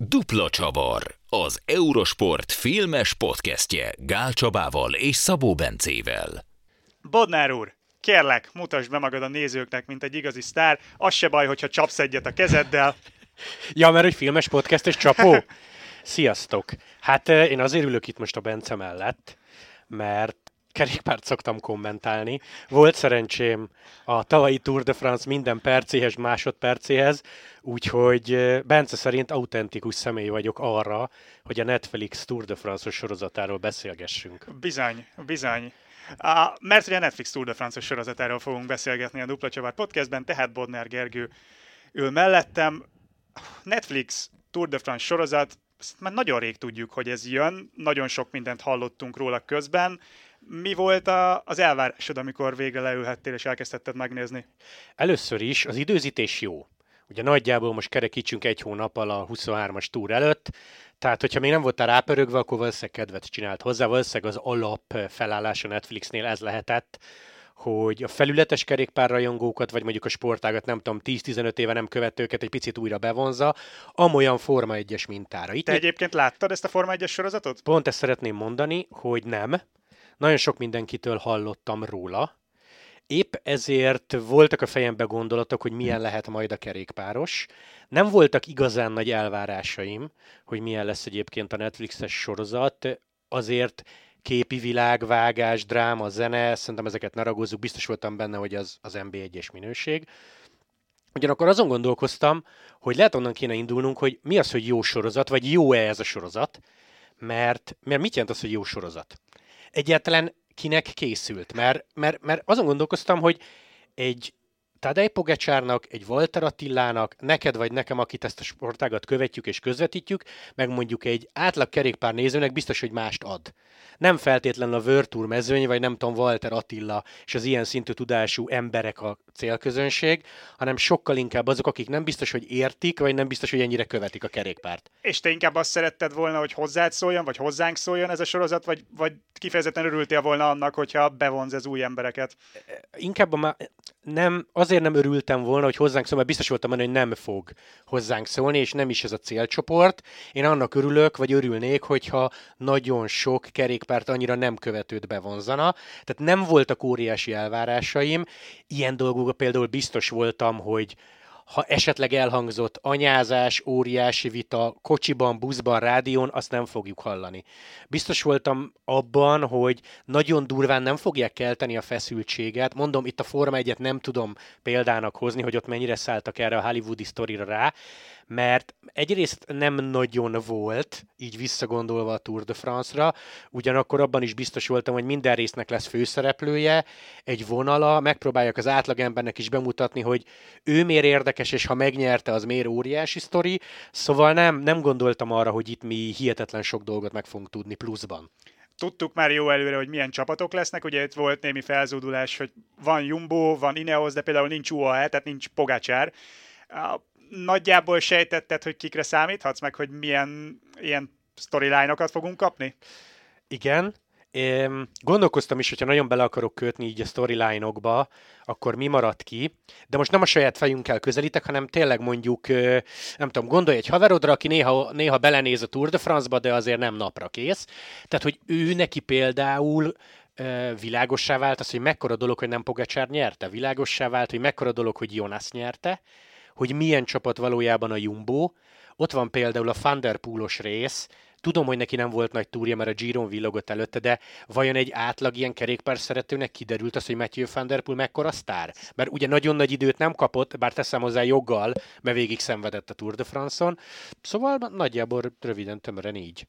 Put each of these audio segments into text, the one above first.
Dupla Csavar, az Eurosport filmes podcastje Gál Csabával és Szabó Bencével. Bodnár úr, kérlek, mutasd be magad a nézőknek, mint egy igazi sztár. Az se baj, hogyha csapsz egyet a kezeddel. Ja, mert egy filmes podcast és csapó? Sziasztok! Hát eh, én azért ülök itt most a Bence mellett, mert kerékpárt szoktam kommentálni. Volt szerencsém a tavalyi Tour de France minden percéhez, másodpercéhez, úgyhogy Bence szerint autentikus személy vagyok arra, hogy a Netflix Tour de France-os sorozatáról beszélgessünk. Bizony, bizony. A, mert hogy a Netflix Tour de France-os sorozatáról fogunk beszélgetni a Dupla Csavar podcastben, tehát Bodnár Gergő ül mellettem. Netflix Tour de France sorozat, ezt már nagyon rég tudjuk, hogy ez jön, nagyon sok mindent hallottunk róla közben. Mi volt a, az elvárásod, amikor végre leülhettél és elkezdhetted megnézni? Először is az időzítés jó. Ugye nagyjából most kerekítsünk egy hónappal a 23-as túr előtt, tehát hogyha még nem voltál rápörögve, akkor valószínűleg kedvet csinált hozzá, valószínűleg az alap felállás a Netflixnél ez lehetett, hogy a felületes kerékpárrajongókat, vagy mondjuk a sportágat, nem tudom, 10-15 éve nem követőket egy picit újra bevonza, amolyan Forma 1-es mintára. Itt Te egyébként láttad ezt a Forma 1-es sorozatot? Pont ezt szeretném mondani, hogy nem. Nagyon sok mindenkitől hallottam róla, Épp ezért voltak a fejembe gondolatok, hogy milyen lehet majd a kerékpáros. Nem voltak igazán nagy elvárásaim, hogy milyen lesz egyébként a Netflixes sorozat, azért képi világ, vágás, dráma, zene, szerintem ezeket ne ragozzuk, biztos voltam benne, hogy az, az MB1-es minőség. Ugyanakkor azon gondolkoztam, hogy lehet onnan kéne indulnunk, hogy mi az, hogy jó sorozat, vagy jó-e ez a sorozat, mert, mert mit jelent az, hogy jó sorozat? Egyáltalán kinek készült? Mert, mert, mert azon gondolkoztam, hogy egy Tadej Pogacsárnak, egy Walter Attilának, neked vagy nekem, akit ezt a sportágat követjük és közvetítjük, meg mondjuk egy átlag kerékpár nézőnek biztos, hogy mást ad. Nem feltétlenül a Tour mezőny, vagy nem tudom, Walter Attila és az ilyen szintű tudású emberek a célközönség, hanem sokkal inkább azok, akik nem biztos, hogy értik, vagy nem biztos, hogy ennyire követik a kerékpárt. És te inkább azt szeretted volna, hogy hozzád szóljon, vagy hozzánk szóljon ez a sorozat, vagy, vagy kifejezetten örültél volna annak, hogyha bevonz ez új embereket? Inkább a nem, azért nem örültem volna, hogy hozzánk szól, mert biztos voltam benne, hogy nem fog hozzánk szólni, és nem is ez a célcsoport. Én annak örülök, vagy örülnék, hogyha nagyon sok kerékpárt annyira nem követőt bevonzana. Tehát nem voltak óriási elvárásaim. Ilyen dolgokban például biztos voltam, hogy ha esetleg elhangzott anyázás, óriási vita, kocsiban, buszban, rádión, azt nem fogjuk hallani. Biztos voltam abban, hogy nagyon durván nem fogják kelteni a feszültséget. Mondom, itt a Forma 1 nem tudom példának hozni, hogy ott mennyire szálltak erre a hollywoodi sztorira rá, mert egyrészt nem nagyon volt, így visszagondolva a Tour de France-ra, ugyanakkor abban is biztos voltam, hogy minden résznek lesz főszereplője, egy vonala, megpróbálják az átlagembernek is bemutatni, hogy ő miért érdekes, és ha megnyerte, az miért óriási sztori, szóval nem, nem gondoltam arra, hogy itt mi hihetetlen sok dolgot meg fogunk tudni pluszban. Tudtuk már jó előre, hogy milyen csapatok lesznek, ugye itt volt némi felzúdulás, hogy van Jumbo, van Ineos, de például nincs UAE, tehát nincs Pogacsár nagyjából sejtetted, hogy kikre számíthatsz, meg hogy milyen ilyen storyline-okat fogunk kapni? Igen. Én gondolkoztam is, hogyha nagyon bele akarok kötni így a storyline-okba, akkor mi marad ki. De most nem a saját fejünkkel közelítek, hanem tényleg mondjuk, nem tudom, gondolj egy haverodra, aki néha, néha belenéz a Tour de France-ba, de azért nem napra kész. Tehát, hogy ő neki például világossá vált az, hogy mekkora dolog, hogy nem Pogacsár nyerte. Világossá vált, hogy mekkora dolog, hogy Jonas nyerte hogy milyen csapat valójában a Jumbo. Ott van például a Thunderpoolos rész, Tudom, hogy neki nem volt nagy túrja, mert a Giron villogott előtte, de vajon egy átlag ilyen kerékpár szeretőnek kiderült az, hogy Matthew Van Der Poel mekkora sztár? Mert ugye nagyon nagy időt nem kapott, bár teszem hozzá joggal, mert végig szenvedett a Tour de France-on. Szóval nagyjából röviden tömören így.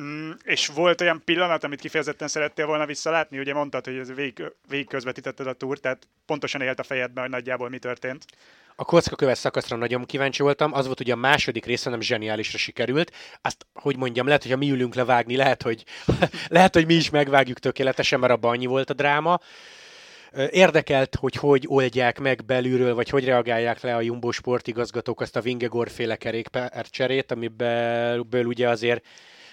Mm, és volt olyan pillanat, amit kifejezetten szerettél volna visszalátni? Ugye mondtad, hogy végig, végig közvetítetted a túr, tehát pontosan élt a fejedben, hogy nagyjából mi történt. A kockaköves szakaszra nagyon kíváncsi voltam, az volt ugye a második része, nem zseniálisra sikerült. Azt, hogy mondjam, lehet, hogy ha mi ülünk levágni, lehet, hogy, lehet, hogy mi is megvágjuk tökéletesen, mert abban annyi volt a dráma. Érdekelt, hogy hogy oldják meg belülről, vagy hogy reagálják le a Jumbo sportigazgatók azt a Vingegor féle kerékpárcserét, amiből ugye azért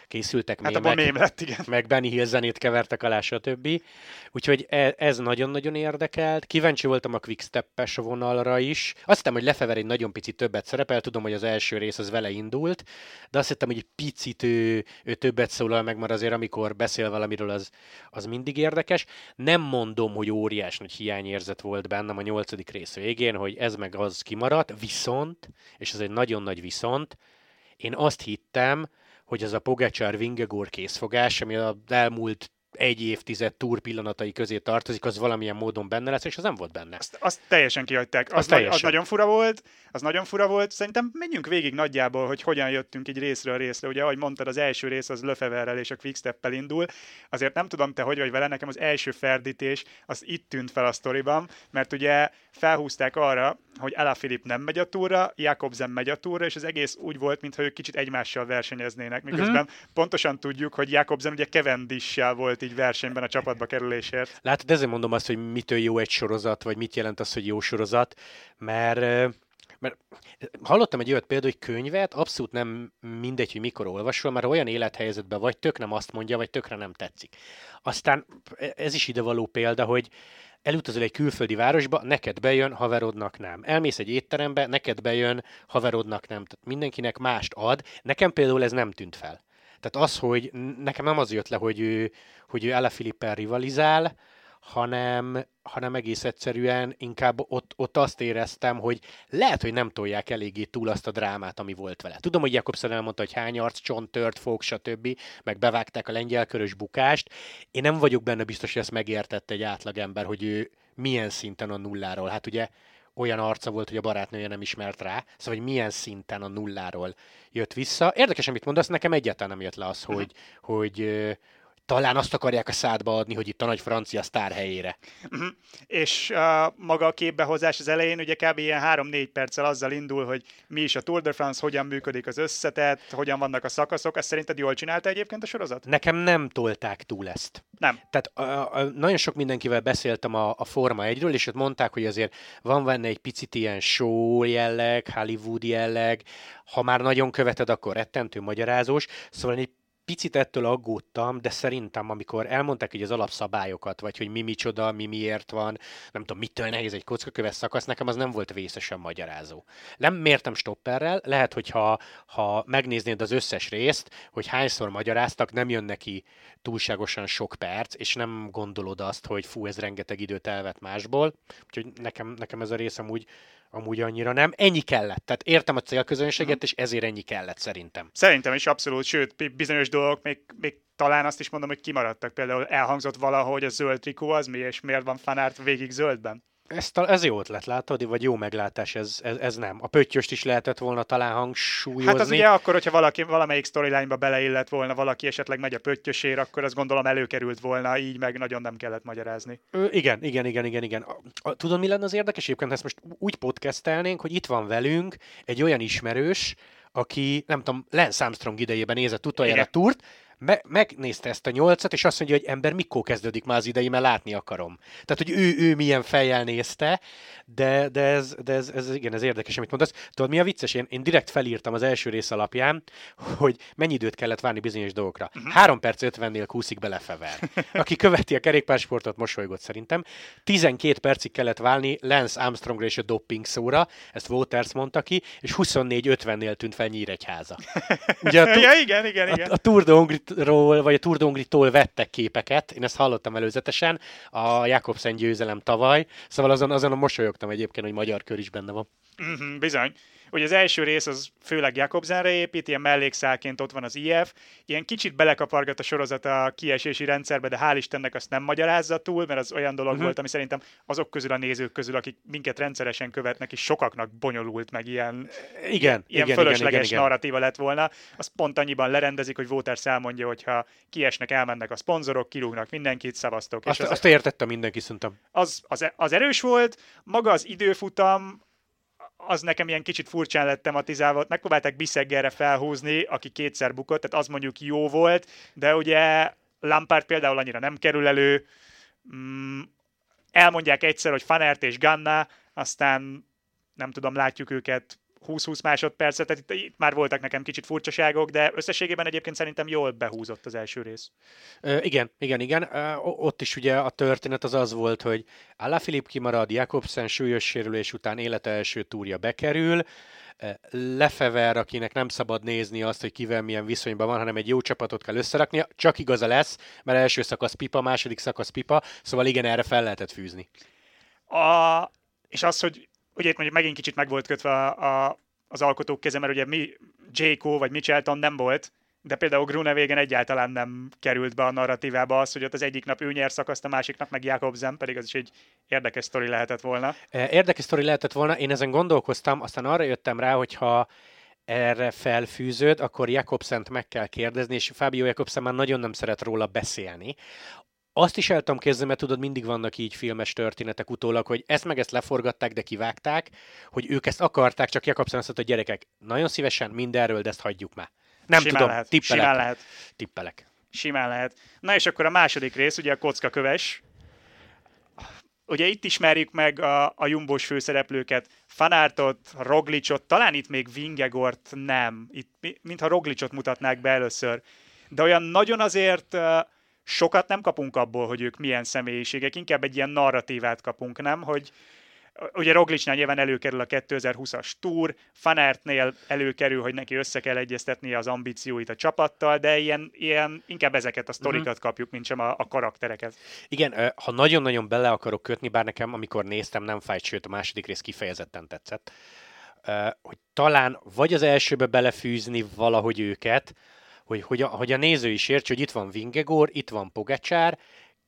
készültek Hát mémek, mém lett, igen. meg Benny Hill zenét kevertek alá, stb. Úgyhogy e- ez nagyon-nagyon érdekelt. Kíváncsi voltam a quickstep-es vonalra is. Azt hittem, hogy Lefever egy nagyon picit többet szerepel, tudom, hogy az első rész az vele indult, de azt hittem, hogy egy picit ő, ő többet szólal meg, mert azért amikor beszél valamiről, az, az mindig érdekes. Nem mondom, hogy óriás nagy hiányérzet volt bennem a nyolcadik rész végén, hogy ez meg az kimaradt, viszont, és ez egy nagyon nagy viszont, én azt hittem, hogy az a Pogacsár Vingegor készfogás, ami az elmúlt egy évtized túr pillanatai közé tartozik, az valamilyen módon benne lesz, és az nem volt benne. Azt, azt teljesen kihagyták. Az, az teljesen. nagyon fura volt, az nagyon fura volt. Szerintem menjünk végig nagyjából, hogy hogyan jöttünk így részről részre. Ugye, ahogy mondtad, az első rész az Löfeverrel és a Quickstep-pel indul. Azért nem tudom te, hogy vagy vele, nekem az első ferdítés az itt tűnt fel a sztoriban, mert ugye felhúzták arra, hogy Alaphilipp nem megy a túra, Jakobsen megy a túra, és az egész úgy volt, mintha ők kicsit egymással versenyeznének, miközben uh-huh. pontosan tudjuk, hogy Jakobsen ugye Cavendish-sel volt így versenyben a csapatba kerülésért. Látod, ezért mondom azt, hogy mitől jó egy sorozat, vagy mit jelent az, hogy jó sorozat, mert mert hallottam egy olyat például, hogy könyvet abszolút nem mindegy, hogy mikor olvasol, mert olyan élethelyzetben vagy, tök nem azt mondja, vagy tökre nem tetszik. Aztán ez is ide való példa, hogy elutazol egy külföldi városba, neked bejön, haverodnak nem. Elmész egy étterembe, neked bejön, haverodnak nem. Tehát mindenkinek mást ad. Nekem például ez nem tűnt fel. Tehát az, hogy nekem nem az jött le, hogy ő, hogy ő Alaphilippel rivalizál, hanem, hanem egész egyszerűen inkább ott, ott azt éreztem, hogy lehet, hogy nem tolják eléggé túl azt a drámát, ami volt vele. Tudom, hogy Jakobsen elmondta, hogy hány arc, csont, tört, fog, stb., meg bevágták a lengyel körös bukást. Én nem vagyok benne biztos, hogy ezt megértette egy átlagember, hogy ő milyen szinten a nulláról. Hát ugye olyan arca volt, hogy a barátnője nem ismert rá, szóval hogy milyen szinten a nulláról jött vissza. Érdekes, amit mondasz, nekem egyáltalán nem jött le az, hogy, hogy ö, talán azt akarják a szádba adni, hogy itt a nagy francia sztár helyére. Uh-huh. És uh, maga a képbehozás az elején ugye kb. ilyen 3-4 perccel azzal indul, hogy mi is a Tour de France, hogyan működik az összetett, hogyan vannak a szakaszok. Ezt szerinted jól csinálta egyébként a sorozat? Nekem nem tolták túl ezt. Nem. Tehát a, a, nagyon sok mindenkivel beszéltem a, a Forma 1-ről, és ott mondták, hogy azért van benne egy picit ilyen show jelleg, Hollywood jelleg, ha már nagyon követed, akkor rettentő magyarázós, szóval egy picit ettől aggódtam, de szerintem, amikor elmondták így az alapszabályokat, vagy hogy mi micsoda, mi miért van, nem tudom, mitől nehéz egy kockaköves szakasz, nekem az nem volt vészesen magyarázó. Nem mértem stopperrel, lehet, hogy ha, ha megnéznéd az összes részt, hogy hányszor magyaráztak, nem jön neki túlságosan sok perc, és nem gondolod azt, hogy fú, ez rengeteg időt elvet másból. Úgyhogy nekem, nekem ez a rész amúgy amúgy annyira nem. Ennyi kellett. Tehát értem a célközönséget, és ezért ennyi kellett szerintem. Szerintem is abszolút, sőt, bizonyos dolgok még, még talán azt is mondom, hogy kimaradtak. Például elhangzott valahogy a zöld trikó az mi, és miért van fanárt végig zöldben. Ez, ez jó ötlet, látod, vagy jó meglátás, ez, ez, ez nem. A pöttyöst is lehetett volna talán hangsúlyozni. Hát az ugye akkor, hogyha valaki valamelyik storyline-ba beleillett volna, valaki esetleg megy a pöttyösér, akkor azt gondolom előkerült volna, így meg nagyon nem kellett magyarázni. Ö, igen, igen, igen, igen, igen. A, a, tudod, mi lenne az érdekes? Egyébként ezt most úgy podcastelnénk, hogy itt van velünk egy olyan ismerős, aki, nem tudom, Lance Armstrong idejében nézett utoljára a túrt, me- megnézte ezt a nyolcat, és azt mondja, hogy ember, mikor kezdődik már az idei, mert látni akarom. Tehát, hogy ő, ő milyen fejjel nézte, de, de, ez, de ez, ez, igen, ez érdekes, amit mondasz. Tudod, mi a vicces? Én, én direkt felírtam az első rész alapján, hogy mennyi időt kellett várni bizonyos dolgokra. Uh-huh. 3 perc 50-nél kúszik belefever. Aki követi a kerékpársportot, mosolygott szerintem. 12 percig kellett válni Lance Armstrongra és a doping szóra, ezt Waters mondta ki, és 24-50-nél tűnt fel Nyíregyháza. Ugye a, tu- ja, igen, igen, igen. A, a Tour de Hongrie-ról, vagy a Tour de Hongrie-tól vettek képeket, én ezt hallottam előzetesen, a Jakobsen győzelem tavaly, szóval azon, azon mosolyogtam egyébként, hogy magyar kör is benne van. Mm-hmm, bizony. Ugye az első rész az főleg Jakobsenre épít, ilyen mellékszálként ott van az IF, ilyen kicsit belekapargat a sorozat a kiesési rendszerbe, de hál' Istennek azt nem magyarázza túl, mert az olyan dolog uh-huh. volt, ami szerintem azok közül a nézők közül, akik minket rendszeresen követnek, és sokaknak bonyolult, meg ilyen, igen, ilyen igen, fölösleges igen, igen, narratíva lett volna. Az pont annyiban lerendezik, hogy Waters elmondja, hogy ha kiesnek, elmennek a szponzorok, kirúgnak mindenkit, szavaztok. Azt, és az, azt értette mindenki, szerintem. Az, az, az erős volt, maga az időfutam, az nekem ilyen kicsit furcsán lett tematizálva. Megpróbálták Bisseggerre felhúzni, aki kétszer bukott, tehát az mondjuk jó volt, de ugye Lampard például annyira nem kerül elő. Mm, elmondják egyszer, hogy Fanert és Ganna, aztán nem tudom, látjuk őket 20-20 másodpercet, tehát itt, itt már voltak nekem kicsit furcsaságok, de összességében egyébként szerintem jól behúzott az első rész. Ö, igen, igen, igen. Ö, ott is ugye a történet az az volt, hogy Filip kimarad, Jakobsen súlyos sérülés után élete első túrja bekerül, Lefever, akinek nem szabad nézni azt, hogy kivel milyen viszonyban van, hanem egy jó csapatot kell összeraknia, csak igaza lesz, mert első szakasz pipa, második szakasz pipa, szóval igen, erre fel lehetett fűzni. A, és az, hogy ugye itt mondjuk megint kicsit meg volt kötve a, a, az alkotók keze, mert ugye mi, J. Cole vagy Michelton nem volt, de például Grunewagen egyáltalán nem került be a narratívába az, hogy ott az egyik nap ő nyer szakaszt, a másik nap meg Jakobsen, pedig az is egy érdekes sztori lehetett volna. Érdekes sztori lehetett volna, én ezen gondolkoztam, aztán arra jöttem rá, hogyha erre felfűződ, akkor Jakobsent meg kell kérdezni, és Fábio Jakobsen már nagyon nem szeret róla beszélni. Azt is el tudom kezdeni, mert tudod, mindig vannak így filmes történetek utólag, hogy ezt meg ezt leforgatták, de kivágták, hogy ők ezt akarták, csak Jakobsen azt hogy gyerekek, nagyon szívesen mindenről, de ezt hagyjuk már. Nem Simán tudom, lehet. tippelek. Simán lehet. Tippelek. Simán lehet. Na és akkor a második rész, ugye a kocka köves. Ugye itt ismerjük meg a, a jumbos főszereplőket, Fanártot, Roglicot, talán itt még Vingegort nem, itt mintha Roglicot mutatnák be először. De olyan nagyon azért uh, sokat nem kapunk abból, hogy ők milyen személyiségek, inkább egy ilyen narratívát kapunk, nem? Hogy, ugye Roglicsnál nyilván előkerül a 2020-as túr, Fanártnél előkerül, hogy neki össze kell egyeztetnie az ambícióit a csapattal, de ilyen, ilyen inkább ezeket a sztorikat uh-huh. kapjuk, mint sem a, a karaktereket. Igen, ha nagyon-nagyon bele akarok kötni, bár nekem, amikor néztem, nem fájt, sőt a második rész kifejezetten tetszett, hogy talán vagy az elsőbe belefűzni valahogy őket, hogy, hogy, a, hogy a néző is értse, hogy itt van Vingegor, itt van Pogacsár,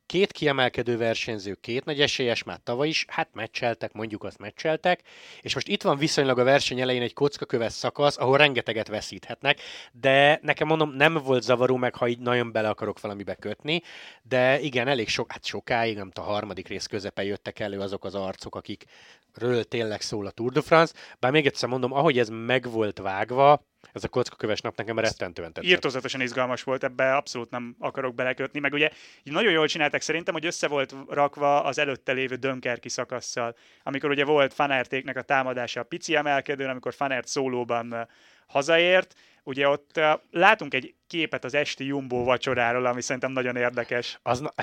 két kiemelkedő versenyző, két nagy esélyes már tavaly is, hát meccseltek, mondjuk azt meccseltek, és most itt van viszonylag a verseny elején egy kockaköves szakasz, ahol rengeteget veszíthetnek, de nekem mondom, nem volt zavaró meg, ha így nagyon bele akarok valamibe kötni, de igen, elég sok, hát sokáig, nem a harmadik rész közepe jöttek elő azok az arcok, akikről tényleg szól a Tour de France, bár még egyszer mondom, ahogy ez meg volt vágva, ez a kockaköves nap nekem rettentően tetszett. Írtózatosan izgalmas volt, ebbe abszolút nem akarok belekötni, meg ugye nagyon jól csinálták szerintem, hogy össze volt rakva az előtte lévő Dönkerki szakasszal, amikor ugye volt Fanertéknek a támadása a pici emelkedőn, amikor Fanert szólóban hazaért, ugye ott uh, látunk egy képet az esti Jumbo vacsoráról, ami szerintem nagyon érdekes. Az na-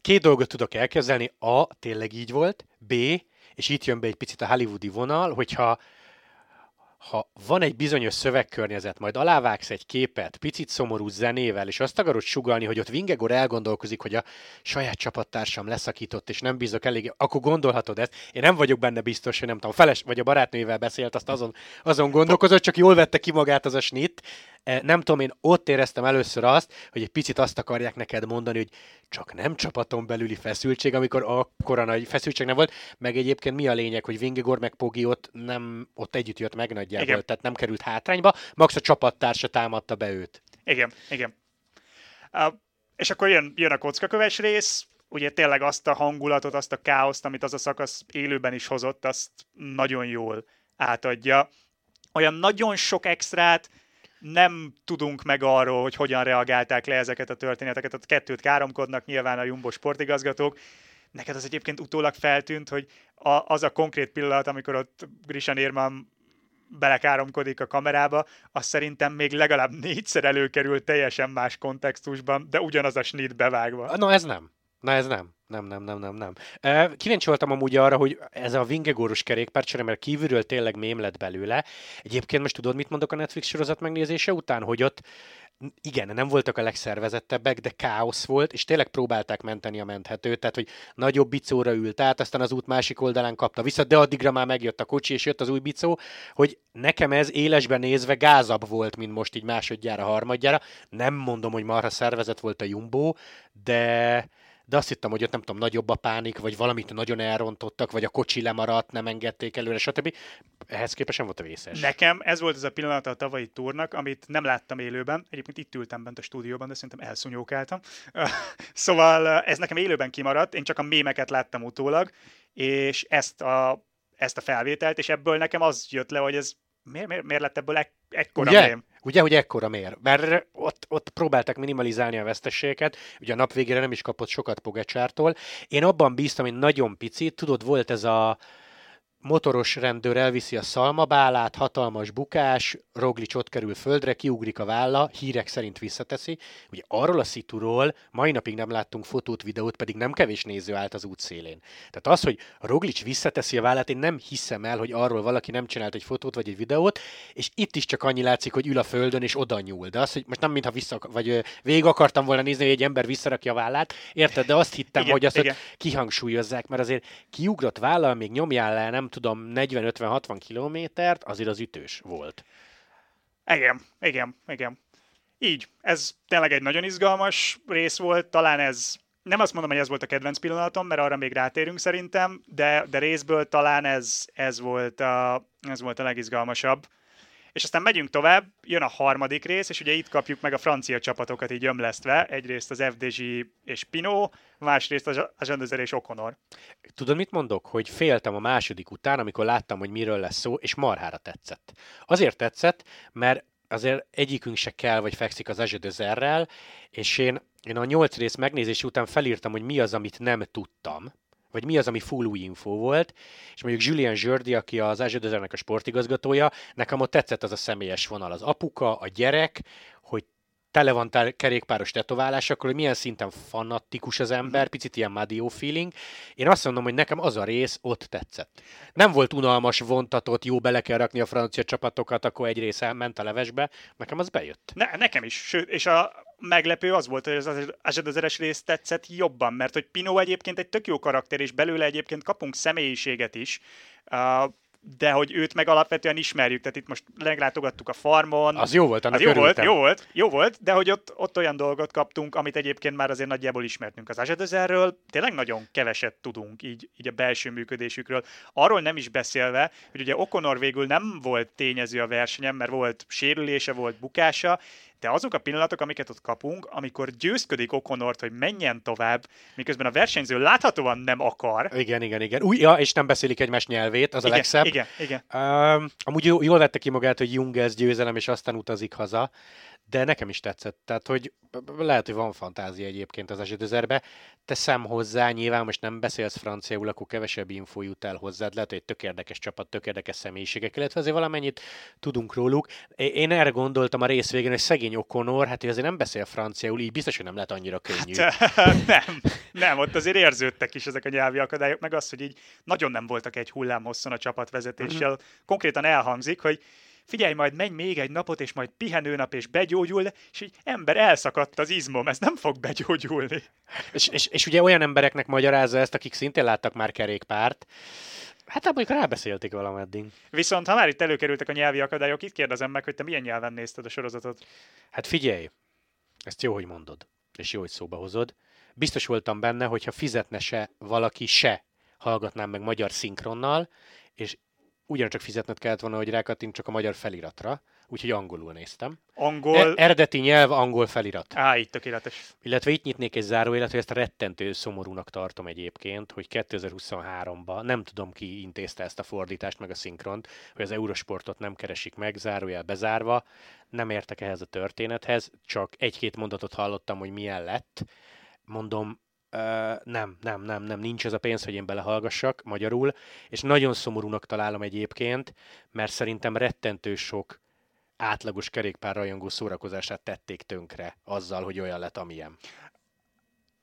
Két dolgot tudok elkezdeni. A, tényleg így volt. B, és itt jön be egy picit a hollywoodi vonal, hogyha ha van egy bizonyos szövegkörnyezet, majd alávágsz egy képet, picit szomorú zenével, és azt akarod sugalni, hogy ott Vingegor elgondolkozik, hogy a saját csapattársam leszakított, és nem bízok elég, akkor gondolhatod ezt. Én nem vagyok benne biztos, hogy nem tudom, feles vagy a barátnővel beszélt, azt azon, azon gondolkozott, csak jól vette ki magát az a snit, nem tudom, én ott éreztem először azt, hogy egy picit azt akarják neked mondani, hogy csak nem csapaton belüli feszültség, amikor akkora nagy feszültség nem volt, meg egyébként mi a lényeg, hogy Vingegor meg Pogi ott, nem, ott együtt jött meg nagyjából, igen. tehát nem került hátrányba, max a csapattársa támadta be őt. Igen, igen. Uh, és akkor jön, jön a kockaköves rész, ugye tényleg azt a hangulatot, azt a káoszt, amit az a szakasz élőben is hozott, azt nagyon jól átadja. Olyan nagyon sok extrát nem tudunk meg arról, hogy hogyan reagálták le ezeket a történeteket. Ott kettőt káromkodnak nyilván a Jumbo sportigazgatók. Neked az egyébként utólag feltűnt, hogy a, az a konkrét pillanat, amikor ott Grishan Irman belekáromkodik a kamerába, az szerintem még legalább négyszer előkerül teljesen más kontextusban, de ugyanaz a snit bevágva. No, ez nem. Na ez nem. Nem, nem, nem, nem, nem. Kíváncsi voltam amúgy arra, hogy ez a Vingegórus kerékpárcsere, mert kívülről tényleg mém lett belőle. Egyébként most tudod, mit mondok a Netflix sorozat megnézése után, hogy ott igen, nem voltak a legszervezettebbek, de káosz volt, és tényleg próbálták menteni a menthetőt, tehát hogy nagyobb bicóra ült át, aztán az út másik oldalán kapta vissza, de addigra már megjött a kocsi, és jött az új bicó, hogy nekem ez élesben nézve gázabb volt, mint most így másodjára, harmadjára. Nem mondom, hogy marha szervezet volt a Jumbo, de de azt hittem, hogy ott nem tudom, nagyobb a pánik, vagy valamit nagyon elrontottak, vagy a kocsi lemaradt, nem engedték előre, stb. Ehhez képest nem volt a vészes. Nekem ez volt az a pillanat a tavalyi túrnak, amit nem láttam élőben. Egyébként itt ültem bent a stúdióban, de szerintem elszúnyókáltam. szóval ez nekem élőben kimaradt, én csak a mémeket láttam utólag, és ezt a, ezt a felvételt, és ebből nekem az jött le, hogy ez miért, miért, miért lett ebből ek, ekkora Ugye? mém? Ugye, hogy ekkora miért? Mert ott, ott próbálták minimalizálni a vesztességeket, ugye a nap végére nem is kapott sokat Pogacsártól. Én abban bíztam, hogy nagyon picit, tudod, volt ez a motoros rendőr elviszi a szalmabálát, hatalmas bukás, Roglic ott kerül földre, kiugrik a válla, hírek szerint visszateszi. Ugye arról a szituról mai napig nem láttunk fotót, videót, pedig nem kevés néző állt az útszélén. Tehát az, hogy Roglic visszateszi a vállát, én nem hiszem el, hogy arról valaki nem csinált egy fotót vagy egy videót, és itt is csak annyi látszik, hogy ül a földön és oda nyúl. De az, hogy most nem mintha vissza, vagy végig akartam volna nézni, hogy egy ember visszarakja a vállát, érted? De azt hittem, Igen, hogy azt igen. kihangsúlyozzák, mert azért kiugrott vállal, még nyomjál le, nem tudom, 40-50-60 kilométert, azért az ütős volt. Igen, igen, igen. Így, ez tényleg egy nagyon izgalmas rész volt, talán ez, nem azt mondom, hogy ez volt a kedvenc pillanatom, mert arra még rátérünk szerintem, de, de részből talán ez, ez, volt a, ez volt a legizgalmasabb. És aztán megyünk tovább, jön a harmadik rész, és ugye itt kapjuk meg a francia csapatokat így ömlesztve. Egyrészt az FDG és Pino, másrészt a Zsandözer és Okonor. Tudod, mit mondok? Hogy féltem a második után, amikor láttam, hogy miről lesz szó, és marhára tetszett. Azért tetszett, mert azért egyikünk se kell, vagy fekszik az Azsedözerrel, és én, én a nyolc rész megnézés után felírtam, hogy mi az, amit nem tudtam, vagy mi az, ami full új info volt, és mondjuk Julien Zsördi, aki az Azsedözernek a sportigazgatója, nekem ott tetszett az a személyes vonal, az apuka, a gyerek, hogy tele van tel- kerékpáros tetoválásokkal, hogy milyen szinten fanatikus az ember, picit ilyen Madio feeling. Én azt mondom, hogy nekem az a rész ott tetszett. Nem volt unalmas, vontatott, jó bele kell rakni a francia csapatokat, akkor egy rész elment a levesbe. Nekem az bejött. Ne, nekem is, sőt, és a meglepő az volt, hogy az Azsedözeres rész tetszett jobban, mert hogy Pino egyébként egy tök jó karakter, és belőle egyébként kapunk személyiséget is, de hogy őt meg alapvetően ismerjük, tehát itt most meglátogattuk a farmon. Az jó volt, annak az jó volt, jó volt, jó volt, de hogy ott, ott olyan dolgot kaptunk, amit egyébként már azért nagyjából ismertünk. Az Azsedözerről tényleg nagyon keveset tudunk így, így a belső működésükről. Arról nem is beszélve, hogy ugye Okonor végül nem volt tényező a versenyen, mert volt sérülése, volt bukása, de azok a pillanatok, amiket ott kapunk, amikor győzködik Okonort, hogy menjen tovább, miközben a versenyző láthatóan nem akar. Igen, igen, igen. Új, ja, és nem beszélik egymás nyelvét, az a igen, legszebb. igen, igen. Um, amúgy jó- jól vette ki magát, hogy Jungels győzelem, és aztán utazik haza, de nekem is tetszett. Tehát, hogy lehet, hogy van fantázia egyébként az esetőzerbe. Teszem hozzá, nyilván most nem beszélsz franciául, akkor kevesebb info jut el hozzád. Lehet, hogy egy tök érdekes csapat, tök érdekes személyiségek, illetve azért valamennyit tudunk róluk. Én erre gondoltam a rész végén, hogy szegény Okonor, hát ő azért nem beszél franciául, így biztos, hogy nem lehet annyira könnyű. nem, nem, ott azért érződtek is ezek a nyelvi akadályok, meg az, hogy így nagyon nem voltak egy hullám hosszon a csapatvezetéssel. Mhm. Konkrétan elhangzik, hogy figyelj, majd menj még egy napot, és majd pihenőnap, és begyógyul, és így ember elszakadt az izmom, ez nem fog begyógyulni. És, és, és ugye olyan embereknek magyarázza ezt, akik szintén láttak már kerékpárt, Hát hát mondjuk rábeszélték valameddig. Viszont ha már itt előkerültek a nyelvi akadályok, itt kérdezem meg, hogy te milyen nyelven nézted a sorozatot. Hát figyelj, ezt jó, hogy mondod, és jó, hogy szóba hozod. Biztos voltam benne, hogyha fizetne se valaki se, hallgatnám meg magyar szinkronnal, és ugyancsak fizetned kellett volna, hogy rákattint a magyar feliratra, úgyhogy angolul néztem. Angol... E- eredeti nyelv, angol felirat. Á, itt tökéletes. Illetve itt nyitnék egy záróélet, hogy ezt rettentő szomorúnak tartom egyébként, hogy 2023-ban nem tudom ki intézte ezt a fordítást, meg a szinkront, hogy az Eurosportot nem keresik meg, zárójel bezárva. Nem értek ehhez a történethez, csak egy-két mondatot hallottam, hogy milyen lett. Mondom, Nem, nem, nem, nem, nincs ez a pénz, hogy én belehallgassak magyarul, és nagyon szomorúnak találom egyébként, mert szerintem rettentő sok átlagos kerékpárrajongó szórakozását tették tönkre azzal, hogy olyan lett, amilyen.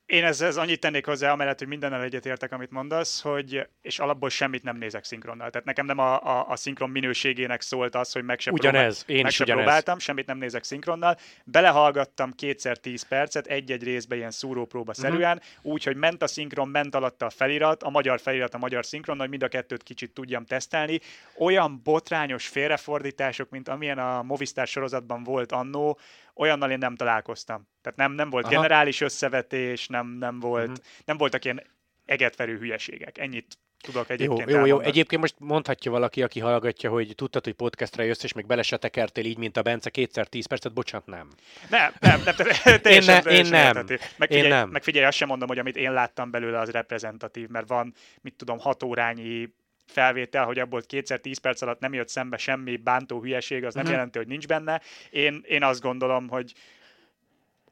Én ezzel annyit tennék hozzá, amellett, hogy mindennel egyetértek, amit mondasz, hogy és alapból semmit nem nézek szinkronnal. Tehát nekem nem a, a, a szinkron minőségének szólt az, hogy meg se, Ugyanez, én meg is se ugyanez. próbáltam, semmit nem nézek szinkronnal. Belehallgattam kétszer tíz percet, egy-egy részbe ilyen szúrópróba szerűen, Mhm. uh-huh. úgy, hogy ment a szinkron, ment alatta a felirat, a magyar felirat, a magyar szinkron, hogy mind a kettőt kicsit tudjam tesztelni. Olyan botrányos félrefordítások, mint amilyen a Movistar sorozatban volt annó, olyannal én nem találkoztam. Tehát nem, nem volt Aha. generális összevetés, nem, nem, volt, Mhm. nem voltak ilyen egetverő hülyeségek. Ennyit tudok Jó, egyébként jó, jó. elmondani. Egyébként most mondhatja valaki, aki hallgatja, hogy tudtad, hogy podcastra jössz, és még bele se tekertél így, mint a Bence kétszer tíz percet, bocsánat, nem. Nem, nem, nem, te- teljesen, ne- én nem. Meg Én figyelj, nem. meg figyelj, azt sem mondom, hogy amit én láttam belőle, az reprezentatív, mert van, mit tudom, hat órányi felvétel, hogy abból kétszer tíz perc alatt nem jött szembe semmi bántó hülyeség, az nem Mhm. jelenti, hogy nincs benne. Én, én azt gondolom, hogy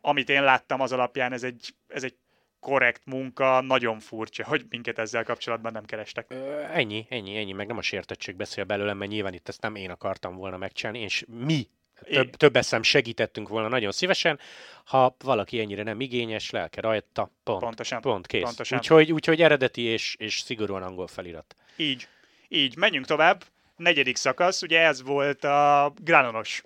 amit én láttam az alapján, ez egy, ez egy korrekt munka, nagyon furcsa, hogy minket ezzel kapcsolatban nem kerestek. Ö, ennyi, ennyi, ennyi, meg nem a sértettség beszél belőlem, mert nyilván itt ezt nem én akartam volna megcsinálni, és mi több, több eszem segítettünk volna nagyon szívesen, ha valaki ennyire nem igényes, lelke rajta, pont, Pontosan. pont kész. Pontosan. Úgyhogy, úgyhogy eredeti és, és szigorúan angol felirat. Így, így, menjünk tovább. Negyedik szakasz, ugye ez volt a Granonos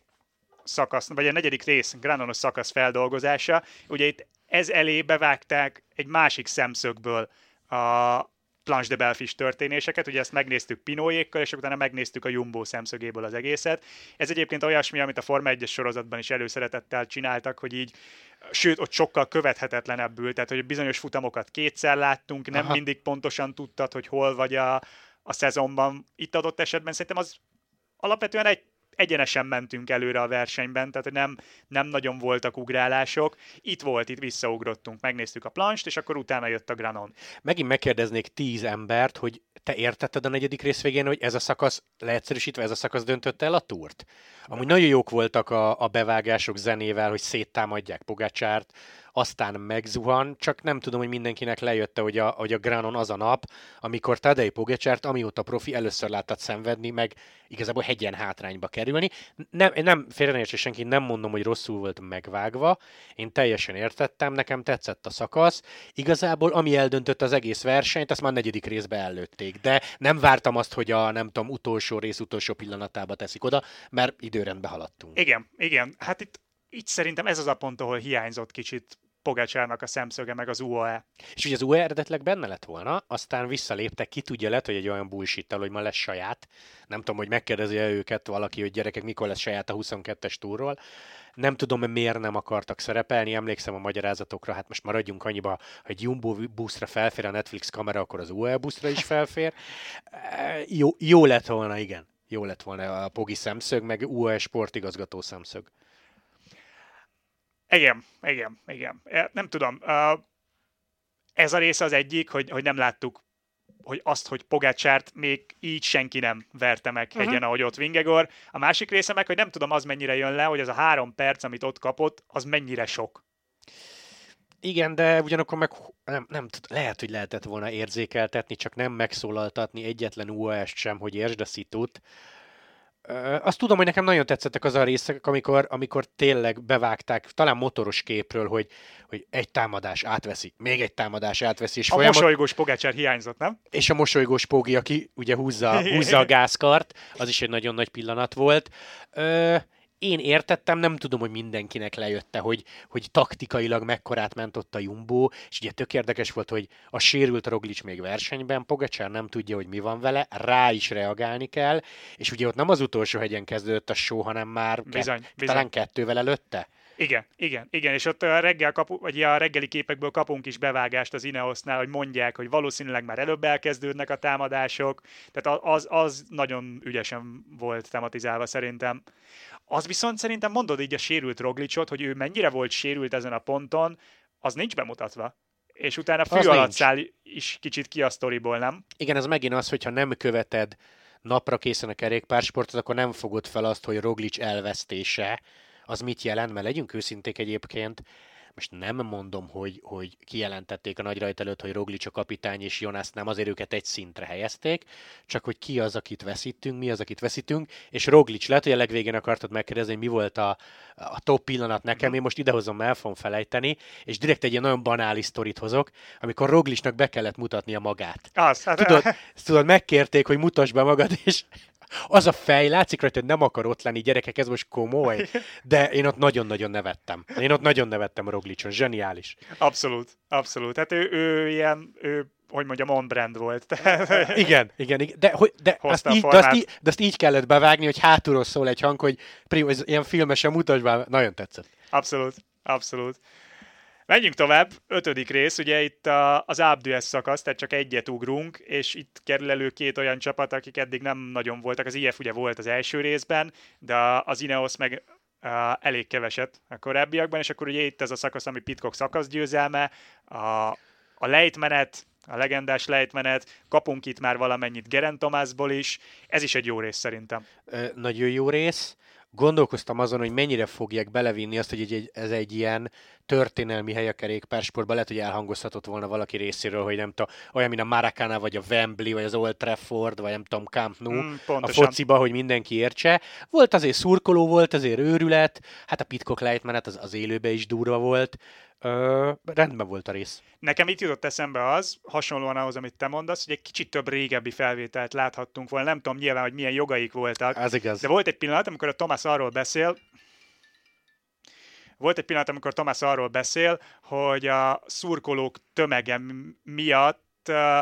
szakasz, vagy a negyedik rész Granonos szakasz feldolgozása. Ugye itt ez elé bevágták egy másik szemszögből a Planche de Belfish történéseket, ugye ezt megnéztük Pinóékkal, és utána megnéztük a Jumbo szemszögéből az egészet. Ez egyébként olyasmi, amit a Forma 1-es sorozatban is előszeretettel csináltak, hogy így, sőt, ott sokkal követhetetlenebbül, tehát hogy bizonyos futamokat kétszer láttunk, nem Aha. mindig pontosan tudtad, hogy hol vagy a, a szezonban. Itt adott esetben szerintem az alapvetően egy egyenesen mentünk előre a versenyben, tehát nem, nem nagyon voltak ugrálások. Itt volt, itt visszaugrottunk, megnéztük a planst, és akkor utána jött a Granon. Megint megkérdeznék tíz embert, hogy te értetted a negyedik rész végén, hogy ez a szakasz, leegyszerűsítve ez a szakasz döntötte el a túrt? Amúgy nagyon jók voltak a, a bevágások zenével, hogy széttámadják Pogácsárt, aztán megzuhan, csak nem tudom, hogy mindenkinek lejötte, hogy a, hogy a Granon az a nap, amikor Tadej Pogacsárt, amióta profi, először láttad szenvedni, meg igazából hegyen hátrányba kerülni. Nem, nem félreértse senki, nem mondom, hogy rosszul volt megvágva, én teljesen értettem, nekem tetszett a szakasz. Igazából, ami eldöntött az egész versenyt, azt már negyedik részbe előtték, de nem vártam azt, hogy a nem tudom, utolsó rész utolsó pillanatába teszik oda, mert időrendbe haladtunk. Igen, igen, hát itt, itt szerintem ez az a pont, ahol hiányzott kicsit Pogácsárnak a szemszöge, meg az UAE. És ugye az UAE eredetleg benne lett volna, aztán visszaléptek, ki tudja, lehet, hogy egy olyan bullshit hogy ma lesz saját. Nem tudom, hogy megkérdezi -e őket valaki, hogy gyerekek, mikor lesz saját a 22-es túrról. Nem tudom, miért nem akartak szerepelni, emlékszem a magyarázatokra, hát most maradjunk annyiba, ha egy Jumbo buszra felfér a Netflix kamera, akkor az UAE buszra is felfér. Jó, jó lett volna, igen. Jó lett volna a Pogi szemszög, meg UAE sportigazgató szemszög. Igen, igen, igen. E, Nem tudom. Ez a része az egyik, hogy, hogy nem láttuk hogy azt, hogy Pogácsárt még így senki nem verte meg hegyen, uh-huh. ahogy ott Vingegor. A másik része meg, hogy nem tudom az mennyire jön le, hogy az a három perc, amit ott kapott, az mennyire sok. Igen, de ugyanakkor meg nem, nem lehet, hogy lehetett volna érzékeltetni, csak nem megszólaltatni egyetlen UAS-t sem, hogy értsd a szitut. Azt tudom, hogy nekem nagyon tetszettek az a részek, amikor, amikor tényleg bevágták, talán motoros képről, hogy, hogy egy támadás átveszi, még egy támadás átveszi, és, A folyamat, mosolygós Pogácsár hiányzott, nem? és a mosolygós Pógi, aki ugye húzza, húzza a gázkart, az is egy nagyon nagy pillanat volt. Ö, én értettem, nem tudom, hogy mindenkinek lejötte, hogy, hogy taktikailag mekkorát ment ott a Jumbo, és ugye tök érdekes volt, hogy a sérült Roglic még versenyben, Pogacsár nem tudja, hogy mi van vele, rá is reagálni kell, és ugye ott nem az utolsó hegyen kezdődött a show, hanem már Bizony, kett, bizony. talán kettővel előtte. Igen, igen, igen, és ott a, reggel kapu, vagy a reggeli képekből kapunk is bevágást az Ineosnál, hogy mondják, hogy valószínűleg már előbb elkezdődnek a támadások, tehát az, az nagyon ügyesen volt tematizálva szerintem. Az viszont szerintem mondod így a sérült Roglicot, hogy ő mennyire volt sérült ezen a ponton, az nincs bemutatva. És utána fű alatt száll is kicsit ki a sztoriból, nem? Igen, ez megint az, hogyha nem követed napra készen a kerékpársportot, akkor nem fogod fel azt, hogy Roglic elvesztése, az mit jelent, mert legyünk őszinték egyébként, most nem mondom, hogy, hogy kijelentették a nagy rajt előtt, hogy Roglic a kapitány és Jonas nem, azért őket egy szintre helyezték, csak hogy ki az, akit veszítünk, mi az, akit veszítünk, és Roglic, lehet, hogy a legvégén akartad megkérdezni, hogy mi volt a, a top pillanat nekem, én most idehozom, el fogom felejteni, és direkt egy ilyen nagyon banális sztorit hozok, amikor Roglicnak be kellett mutatnia magát. Az, hát, Tudod, tudod, megkérték, hogy mutasd be magad, és az a fej, látszik rajta, hogy nem akar ott lenni, gyerekek, ez most komoly, de én ott nagyon-nagyon nevettem. Én ott nagyon nevettem Roglicson, zseniális. abszolút, abszolút. Hát ő, ő ilyen, ő, hogy mondjam, on-brand volt. Tehát- Igen, igen, igen. De, hogy, de, azt Hozta a így, de, azt így, de azt így kellett bevágni, hogy hátulról szól egy hang, hogy primo, ez ilyen filmesen mutasd be, nagyon tetszett. Abszolút, abszolút. Menjünk tovább, ötödik rész, ugye itt a, az Abdues szakasz, tehát csak egyet ugrunk, és itt kerül elő két olyan csapat, akik eddig nem nagyon voltak. Az IF ugye volt az első részben, de az Ineos meg uh, elég keveset a korábbiakban, és akkor ugye itt ez a szakasz, ami Pitcock szakasz győzelme, a, a lejtmenet, a legendás lejtmenet, kapunk itt már valamennyit Geraint Thomasból is, ez is egy jó rész szerintem. Ö, nagyon jó rész. Gondolkoztam azon, hogy mennyire fogják belevinni azt, hogy egy, egy, ez egy ilyen történelmi hely a kerékpársportban. Lehet, hogy elhangozhatott volna valaki részéről, hogy nem tudom, olyan, mint a Maracana, vagy a Wembley, vagy az Old Trafford, vagy nem tudom, Camp Nou, Mm, a fociba, hogy mindenki értse. Volt azért szurkoló, volt azért őrület, hát a Pitcock lejtmenet az, az élőbe is durva volt. Ö, rendben volt a rész. Nekem itt jutott eszembe az, hasonlóan ahhoz, amit te mondasz, hogy egy kicsit több régebbi felvételt láthattunk volna. Nem tudom nyilván, hogy milyen jogaik voltak. Ez igaz. De volt egy pillanat, amikor a Thomas arról beszél, volt egy pillanat, amikor Thomas arról beszél, hogy a szurkolók tömege miatt uh,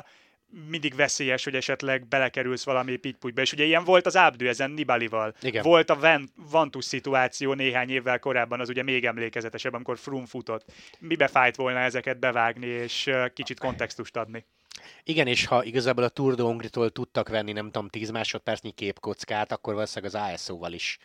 mindig veszélyes, hogy esetleg belekerülsz valami pitputyba. És ugye ilyen volt az Abdü ezen Nibalival. Igen. Volt a Van- Vantus szituáció néhány évvel korábban, az ugye még emlékezetesebb, amikor Froome futott. Mibe fájt volna ezeket bevágni, és kicsit kontextust adni. Igen, és ha igazából a Tour de Hongrie-tól tudtak venni, nem tudom, 10 másodpercnyi képkockát, akkor valószínűleg az ASO-val is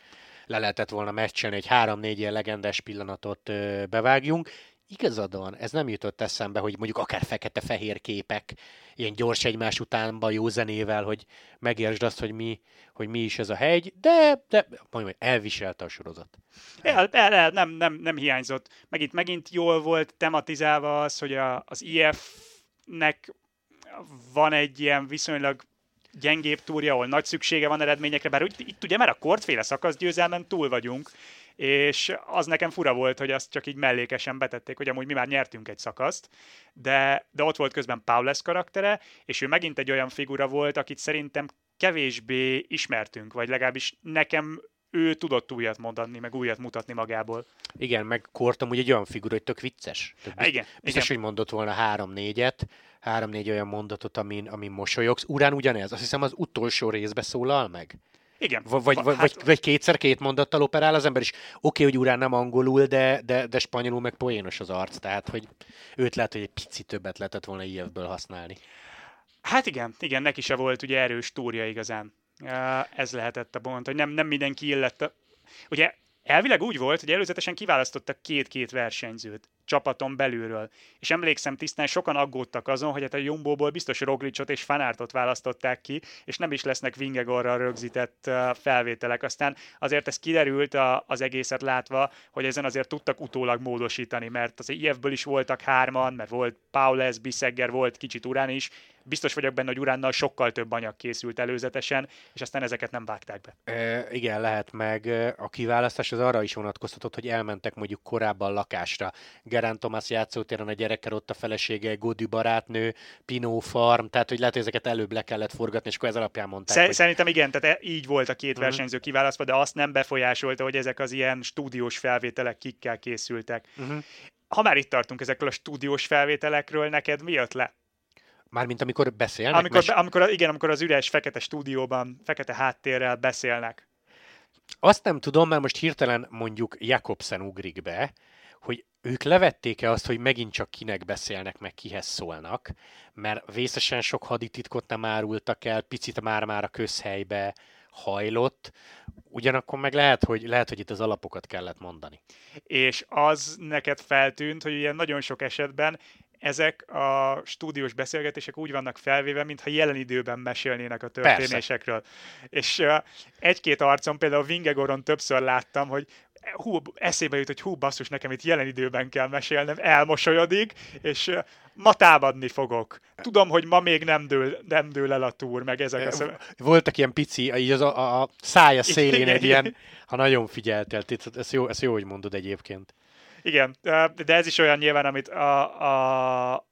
le lehetett volna meccselni, hogy három-négy ilyen legendás pillanatot bevágjunk. Igazad van, ez nem jutott eszembe, hogy mondjuk akár fekete-fehér képek, ilyen gyors egymás utánba, jó zenével, hogy megértsd azt, hogy mi, hogy mi is ez a hegy, de, de hogy elviselte a sorozat. El, el, el, nem, nem, nem hiányzott. Megint, megint jól volt tematizálva az, hogy a, az IF-nek van egy ilyen viszonylag gyengébb túrja, ahol nagy szüksége van eredményekre, bár úgy, itt ugye már a kortféle szakaszgyőzelmen túl vagyunk, és az nekem fura volt, hogy azt csak így mellékesen betették, hogy amúgy mi már nyertünk egy szakaszt, de, de ott volt közben Paules karaktere, és ő megint egy olyan figura volt, akit szerintem kevésbé ismertünk, vagy legalábbis nekem ő tudott újat mondani, meg újat mutatni magából. Igen, meg Kortom ugye egy olyan figura, hogy tök vicces. Tök Há, igen, Biztos, igen. hogy mondott volna három-négyet, három-négy olyan mondatot, amin, amin mosolyogsz. Urán ugyanez, azt hiszem az utolsó részbe szólal meg. Igen. V- vagy, Va- vagy, hát- vagy, vagy kétszer két mondattal operál az ember is. Oké, hogy urán nem angolul, de, de, de spanyolul meg poénos az arc, tehát hogy őt lehet, hogy egy picit többet lehetett volna IF-ből használni. Hát igen, igen, neki se volt ugye erős túrja igazán. Ez lehetett a pont, hogy nem, nem mindenki illett. A... Ugye elvileg úgy volt, hogy előzetesen kiválasztottak két-két versenyzőt csapaton belülről. És emlékszem tisztán, sokan aggódtak azon, hogy hát a Jumbóból biztos Roglicot és Fanártot választották ki, és nem is lesznek Vingegorral rögzített felvételek. Aztán azért ez kiderült a, az egészet látva, hogy ezen azért tudtak utólag módosítani, mert az IF-ből is voltak hárman, mert volt Paules, Bissegger, volt kicsit Urán is, biztos vagyok benne, hogy Uránnal sokkal több anyag készült előzetesen, és aztán ezeket nem vágták be. E, igen, lehet meg a kiválasztás az arra is vonatkoztatott, hogy elmentek mondjuk korábban lakásra. Gerán Tomás játszótéren a gyerekkel ott a felesége, Godű barátnő, Pinó Farm, tehát hogy lehet, hogy ezeket előbb le kellett forgatni, és akkor ez alapján mondták, Szer- hogy Szerintem igen, tehát e- így volt a két Mhm. versenyző kiválasztva, de azt nem befolyásolta, hogy ezek az ilyen stúdiós felvételek kikkel készültek. uh-huh. Ha már itt tartunk ezekről a stúdiós felvételekről, neked mi jött le? mármint amikor beszélnek, Amikor, mes- amikor, igen, amikor az üres fekete stúdióban, fekete háttérrel beszélnek. Azt nem tudom, mert most hirtelen mondjuk Jakobsen ugrik be, hogy ők levették-e azt, hogy megint csak kinek beszélnek, meg kihez szólnak, mert vészesen sok hadititkot nem árultak el, picit már-már a közhelybe hajlott, ugyanakkor meg lehet, hogy, lehet, hogy itt az alapokat kellett mondani. És az neked feltűnt, hogy ilyen nagyon sok esetben ezek a stúdiós beszélgetések úgy vannak felvéve, mintha jelen időben mesélnének a történésekről. Persze. És uh, egy-két arcon, például Vingegoron többször láttam, hogy hú, eszébe jut, hogy hú, basszus, nekem itt jelen időben kell mesélnem, elmosolyodik, és ma támadni fogok. Tudom, hogy ma még nem dől, nem dől el a túr, meg ezek a szem... Voltak ilyen pici, így az a, a szája szélén Igen, egy ilyen, ha nagyon figyeltél, ez jó, ez jó, hogy mondod egyébként. Igen, de ez is olyan nyilván, amit a, a,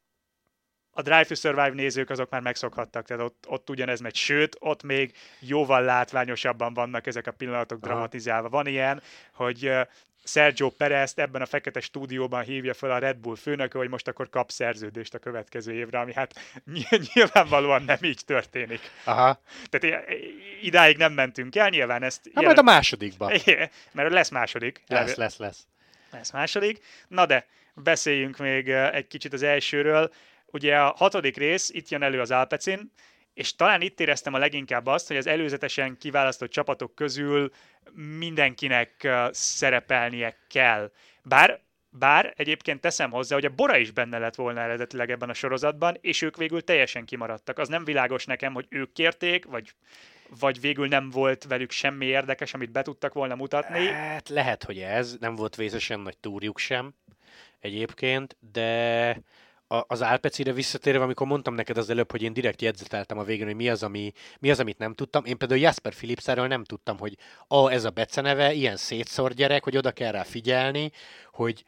a Drive to Survive nézők azok már megszokhattak, tehát ott, ott ugyanez megy, sőt, ott még jóval látványosabban vannak ezek a pillanatok Aha. dramatizálva. Van ilyen, hogy Sergio perez ebben a fekete stúdióban hívja fel a Red Bull főnöke, hogy most akkor kap szerződést a következő évre, ami hát ny- nyilvánvalóan nem így történik. Aha, Tehát idáig nem mentünk el, nyilván ezt... hát majd a másodikban. Mert lesz második. Lesz, lesz, lesz. lesz második. Na de, beszéljünk még egy kicsit az elsőről. Ugye a hatodik rész, itt jön elő az Alpecin, és talán itt éreztem a leginkább azt, hogy az előzetesen kiválasztott csapatok közül mindenkinek szerepelnie kell. Bár bár egyébként teszem hozzá, hogy a Bora is benne lett volna eredetileg ebben a sorozatban, és ők végül teljesen kimaradtak. Az nem világos nekem, hogy ők kérték, vagy vagy végül nem volt velük semmi érdekes, amit be tudtak volna mutatni. Hát lehet, hogy ez, nem volt vészesen nagy túrjuk sem egyébként, de az Álpecire visszatérve, amikor mondtam neked az előbb, hogy én direkt jegyzeteltem a végén, hogy mi az, ami, mi az amit nem tudtam. Én például Jasper Philipszerről nem tudtam, hogy a, ez a beceneve, ilyen szétszor gyerek, hogy oda kell rá figyelni, hogy,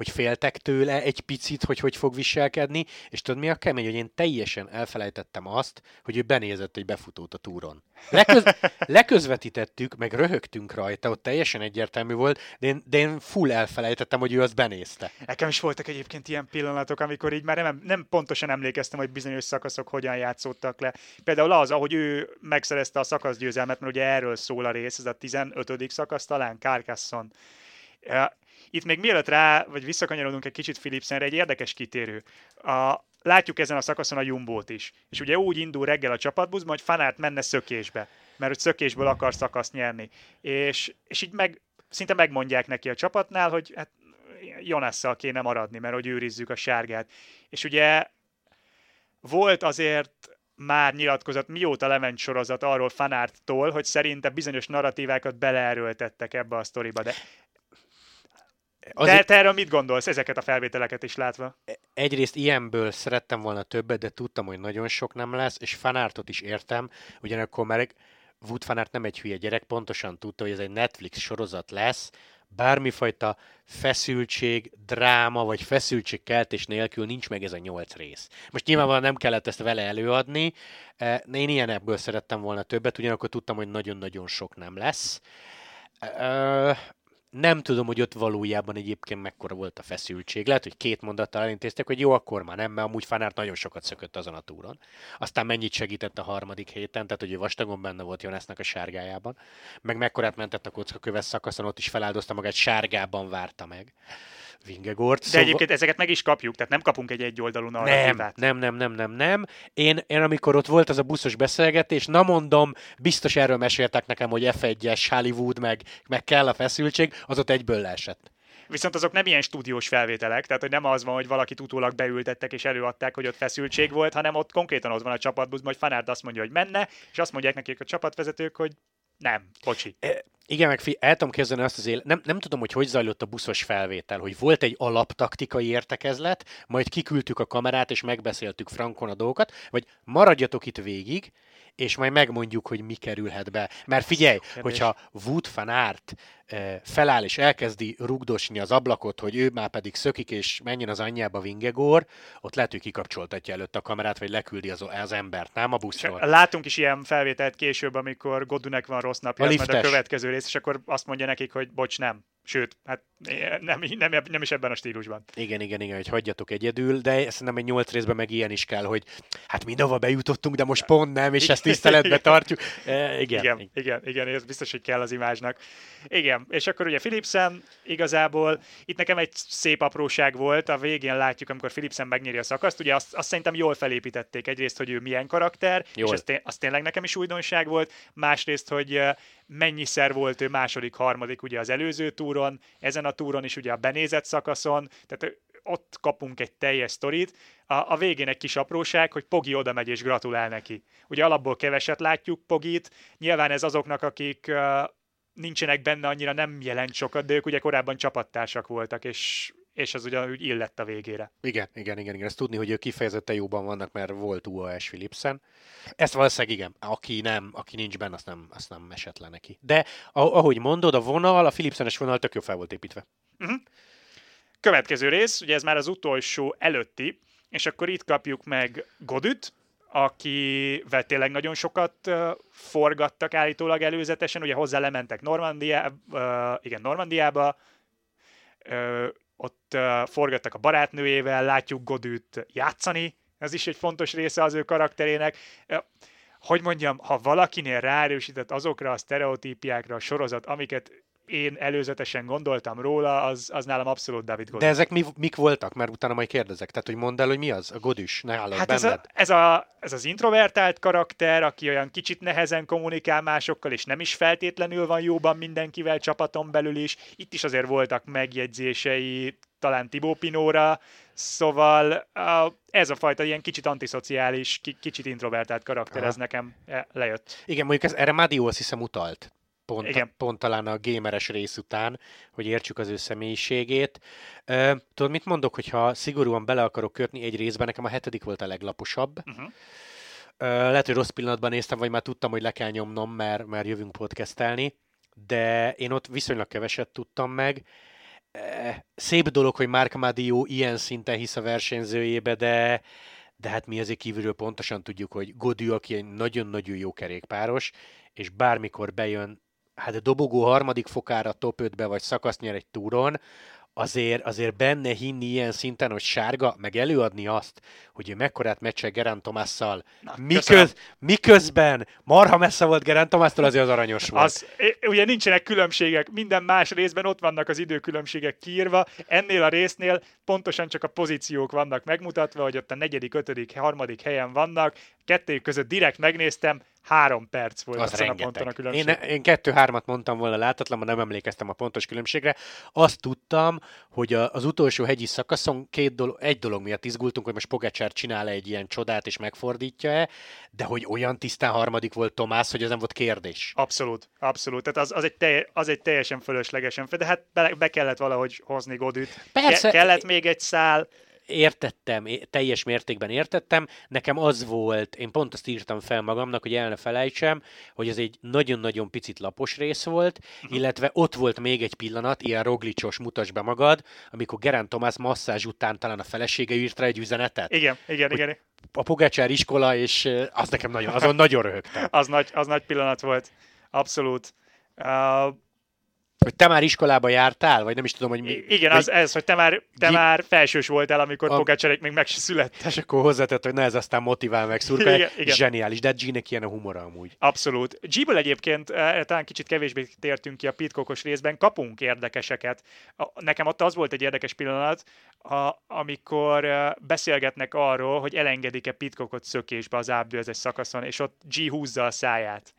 hogy féltek tőle egy picit, hogy hogy fog viselkedni, és tudod mi a kemény, hogy én teljesen elfelejtettem azt, hogy ő benézett egy befutót a túron. Leköz, leközvetítettük, meg röhögtünk rajta, ott teljesen egyértelmű volt, de én, de én full elfelejtettem, hogy ő azt benézte. Nekem is voltak egyébként ilyen pillanatok, amikor így már nem, nem pontosan emlékeztem, hogy bizonyos szakaszok hogyan játszottak le. Például az, ahogy ő megszerezte a szakaszgyőzelmet, mert ugye erről szól a rész, ez a 15. szakasz talán, Carcassonne itt még mielőtt rá, vagy visszakanyarodunk egy kicsit Philipsenre, egy érdekes kitérő. A, látjuk ezen a szakaszon a Jumbót is. És ugye úgy indul reggel a csapatbuszban, hogy Fanárt menne szökésbe, mert hogy szökésből akar szakaszt nyerni. És, és így meg, szinte megmondják neki a csapatnál, hogy hát Jonasszal kéne maradni, mert hogy őrizzük a sárgát. És ugye volt azért már nyilatkozott, mióta lement sorozat arról Fanártól, hogy szerinte bizonyos narratívákat beleerőltettek ebbe a sztoriba, de az de te erről mit gondolsz, ezeket a felvételeket is látva? Egyrészt ilyenből szerettem volna többet, de tudtam, hogy nagyon sok nem lesz, és fanártot is értem, ugyanakkor már Wood fanárt nem egy hülye gyerek, pontosan tudta, hogy ez egy Netflix sorozat lesz, bármifajta feszültség, dráma vagy feszültségkeltés nélkül nincs meg ez a nyolc rész. Most nyilvánvalóan nem kellett ezt vele előadni, e, én ilyen ebből szerettem volna többet, ugyanakkor tudtam, hogy nagyon-nagyon sok nem lesz. Nem tudom, hogy ott valójában egyébként mekkora volt a feszültség. Lehet, hogy két mondattal elintéztek, hogy jó, akkor már nem, mert amúgy Fanárt nagyon sokat szökött azon a túron. Aztán mennyit segített a harmadik héten, tehát hogy vastagon benne volt Jonasnak a sárgájában. Meg mekkorát mentett a kocka köves szakaszon, ott is feláldozta magát, sárgában várta meg. Vingegort. De szóval... egyébként ezeket meg is kapjuk, tehát nem kapunk egy egyoldalú narratívát. Nem, nem, nem, nem, nem, nem. Én, én amikor ott volt az a buszos beszélgetés, na mondom, biztos erről meséltek nekem, hogy F1-es Hollywood, meg, meg kell a feszültség, az ott egyből leesett. Viszont azok nem ilyen stúdiós felvételek, tehát hogy nem az van, hogy valakit utólag beültettek és előadták, hogy ott feszültség volt, hanem ott konkrétan ott van a csapatbuszban, hogy Fanárd azt mondja, hogy menne, és azt mondják nekik a csapatvezetők, hogy nem, bocsi. Igen, meg fi, el tudom kezdeni azt az élet. Nem, nem tudom, hogy hogy zajlott a buszos felvétel, hogy volt egy alaptaktikai értekezlet, majd kiküldtük a kamerát, és megbeszéltük frankon a dolgokat, vagy maradjatok itt végig, és majd megmondjuk, hogy mi kerülhet be. Mert figyelj, hogyha Wood van Aert feláll és elkezdi rugdosni az ablakot, hogy ő már pedig szökik és menjen az anyjába Vingegor, ott lehet, hogy kikapcsoltatja előtt a kamerát, vagy leküldi az, az embert, nem a buszról. Látunk is ilyen felvételt később, amikor Godunek van rossz napja, a, a következő rész, és akkor azt mondja nekik, hogy bocs, nem. Sőt, hát nem, nem, nem is ebben a stílusban. Igen, igen, igen, hogy hagyjatok egyedül, de szerintem egy nyolc részben meg ilyen is kell, hogy hát mindenhova bejutottunk, de most pont nem, és ezt tiszteletbe tartjuk. E, igen, igen, igen, igen, ez biztos, hogy kell az imázsnak. Igen, és akkor ugye Philipsen igazából itt nekem egy szép apróság volt, a végén látjuk, amikor Philipsen megnyeri a szakaszt, ugye azt, azt szerintem jól felépítették egyrészt, hogy ő milyen karakter, jól. és ez, té- az tényleg nekem is újdonság volt, másrészt, hogy mennyiszer volt ő második, harmadik ugye az előző túron, ezen a túron is ugye a benézett szakaszon, tehát ott kapunk egy teljes sztorit. A, a végén egy kis apróság, hogy Pogi oda megy és gratulál neki. Ugye alapból keveset látjuk Pogit, nyilván ez azoknak, akik uh, nincsenek benne annyira nem jelent sokat, de ők ugye korábban csapattársak voltak, és és az ugyanúgy illett a végére. Igen, igen, igen, igen. Ezt tudni, hogy ők kifejezetten jóban vannak, mert volt UAS Philipsen. Ezt valószínűleg igen. Aki nem, aki nincs benne, azt nem, azt nem esett le neki. De ahogy mondod, a vonal, a Philipsenes vonal tök jó fel volt építve. Uh-huh. Következő rész, ugye ez már az utolsó előtti, és akkor itt kapjuk meg Godüt, akivel tényleg nagyon sokat uh, forgattak állítólag előzetesen, ugye hozzá lementek Normandiába, uh, igen, Normandiába, uh, ott forgattak a barátnőjével, látjuk Godűt játszani, ez is egy fontos része az ő karakterének. Hogy mondjam, ha valakinél ráerősített azokra a sztereotípiákra a sorozat, amiket én előzetesen gondoltam róla, az, az nálam abszolút David Godin. De ezek mi, mik voltak? Mert utána majd kérdezek. Tehát, hogy mondd el, hogy mi az? A Godüs, ne állod hát ez, a, ez, a, ez az introvertált karakter, aki olyan kicsit nehezen kommunikál másokkal, és nem is feltétlenül van jóban mindenkivel csapaton belül is. Itt is azért voltak megjegyzései, talán Tibó Pinóra, szóval ez a fajta ilyen kicsit antiszociális, ki, kicsit introvertált karakter, Aha. ez nekem e, lejött. Igen, mondjuk ez, erre Mádió azt hiszem utalt. Pont, Igen. pont talán a gameres rész után, hogy értsük az ő személyiségét. Uh, tudod, mit mondok, hogyha szigorúan bele akarok kötni egy részben, nekem a hetedik volt a leglaposabb. Uh-huh. Uh, lehet, hogy rossz pillanatban néztem, vagy már tudtam, hogy le kell nyomnom, mert, mert jövünk podcastelni, de én ott viszonylag keveset tudtam meg. Szép dolog, hogy Mark Madio ilyen szinten hisz a versenyzőjébe, de de hát mi azért kívülről pontosan tudjuk, hogy Godű, aki egy nagyon-nagyon jó kerékpáros, és bármikor bejön hát dobogó harmadik fokára top 5-be vagy szakaszt nyer egy túron, azért, azért benne hinni ilyen szinten, hogy sárga, meg előadni azt, hogy ő mekkorát meccsel Gerán Tomásszal, miköz, miközben marha messze volt Gerán Tomásztól, azért az aranyos volt. Az, ugye nincsenek különbségek, minden más részben ott vannak az időkülönbségek kiírva, ennél a résznél pontosan csak a pozíciók vannak megmutatva, hogy ott a negyedik, ötödik, harmadik helyen vannak, kettőjük között direkt megnéztem, három perc volt az a ponton a különbség. Én, én kettő-hármat mondtam volna látatlanban, nem emlékeztem a pontos különbségre. Azt tudtam, hogy a, az utolsó hegyi szakaszon két dolog, egy dolog miatt izgultunk, hogy most Pogacsár csinál egy ilyen csodát és megfordítja-e, de hogy olyan tisztán harmadik volt Tomás, hogy ez nem volt kérdés. Abszolút, abszolút. Tehát az, az, egy, telj, az egy teljesen fölöslegesen, de hát be, be kellett valahogy hozni Godüt. Persze. Ke- kellett még egy szál, értettem, teljes mértékben értettem. Nekem az volt, én pont azt írtam fel magamnak, hogy el ne felejtsem, hogy ez egy nagyon-nagyon picit lapos rész volt, uh-huh. illetve ott volt még egy pillanat, ilyen roglicsos, mutasd be magad, amikor Gerán Tomás masszázs után talán a felesége írt rá egy üzenetet. Igen, igen, igen. A Pogácsár iskola, és az nekem nagyon, azon nagyon röhögtem. az, nagy, az nagy pillanat volt. Abszolút. Uh, hogy te már iskolába jártál, vagy nem is tudom, hogy mi... Igen, az ez, hogy te már, te G... már felsős voltál, amikor a... Pogácserék még meg se születtek. És akkor hozzátett, hogy ne ez aztán motivál meg szurkál. Igen, igen. Zseniális, de hát G-nek ilyen a humora amúgy. Abszolút. G-ből egyébként eh, talán kicsit kevésbé tértünk ki a pitkokos részben, kapunk érdekeseket. A, nekem ott az volt egy érdekes pillanat, a, amikor eh, beszélgetnek arról, hogy elengedik-e pitkokot szökésbe az ábdőzes szakaszon, és ott G húzza a száját.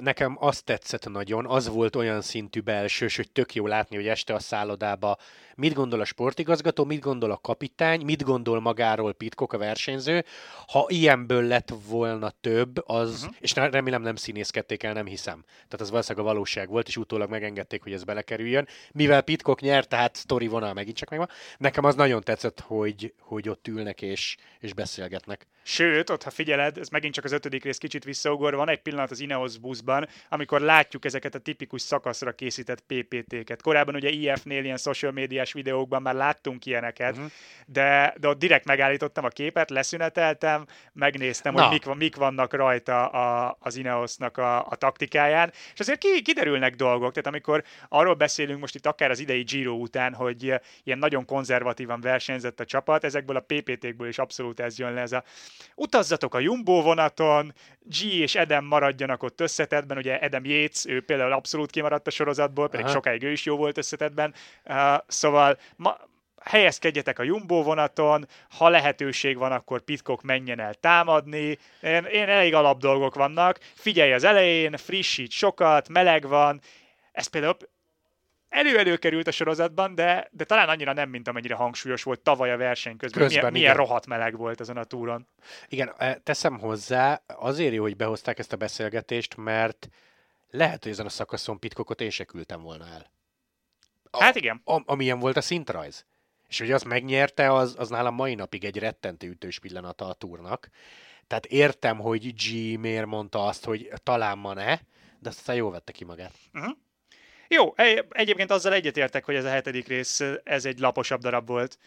Nekem azt tetszett nagyon, az volt olyan szintű belső szélsős, hogy tök jó látni, hogy este a szállodába mit gondol a sportigazgató, mit gondol a kapitány, mit gondol magáról Pitkok a versenyző. Ha ilyenből lett volna több, az, uh-huh. és remélem nem színészkedték el, nem hiszem. Tehát az valószínűleg a valóság volt, és utólag megengedték, hogy ez belekerüljön. Mivel Pitkok nyert, tehát sztori vonal megint csak megvan. Nekem az nagyon tetszett, hogy, hogy ott ülnek és, és beszélgetnek. Sőt, ott ha figyeled, ez megint csak az ötödik rész kicsit visszaugor, van egy pillanat az Ineos buszban, amikor látjuk ezeket a tipikus szakaszra készített PPT-ket. Korábban ugye IF-nél ilyen social médiás videókban már láttunk ilyeneket, uh-huh. de, de ott direkt megállítottam a képet, leszüneteltem, megnéztem, Na. hogy mik, mik vannak rajta a, az Ineosnak a, a taktikáján, és azért ki, kiderülnek dolgok, tehát amikor arról beszélünk most itt akár az idei Giro után, hogy ilyen nagyon konzervatívan versenyzett a csapat, ezekből a PPT-kből is abszolút ez jön le, ez a utazzatok a Jumbo vonaton, G és Edem maradjanak ott összetetben, ugye Edem Yates, ő például abszolút kimaradt a sorozatból, Aha. sokáig ő is jó volt összetetben, uh, szóval ma, helyezkedjetek a Jumbo vonaton, ha lehetőség van, akkor Pitkok menjen el támadni, én, én elég alap dolgok vannak, figyelj az elején, frissít sokat, meleg van, ez például elő-elő került a sorozatban, de, de talán annyira nem, mint amennyire hangsúlyos volt tavaly a verseny közben. közben milyen, milyen rohadt meleg volt ezen a túron. Igen, e, teszem hozzá, azért jó, hogy behozták ezt a beszélgetést, mert lehet, hogy ezen a szakaszon Pitkokot én se küldtem volna el. A, hát igen. A, amilyen volt a szintrajz. És hogy azt megnyerte, az, az nálam mai napig egy rettentő ütős pillanata a túrnak. Tehát értem, hogy G miért mondta azt, hogy talán ma ne, de aztán jól vette ki magát. Uh-huh. Jó, egyébként azzal egyetértek, hogy ez a hetedik rész, ez egy laposabb darab volt.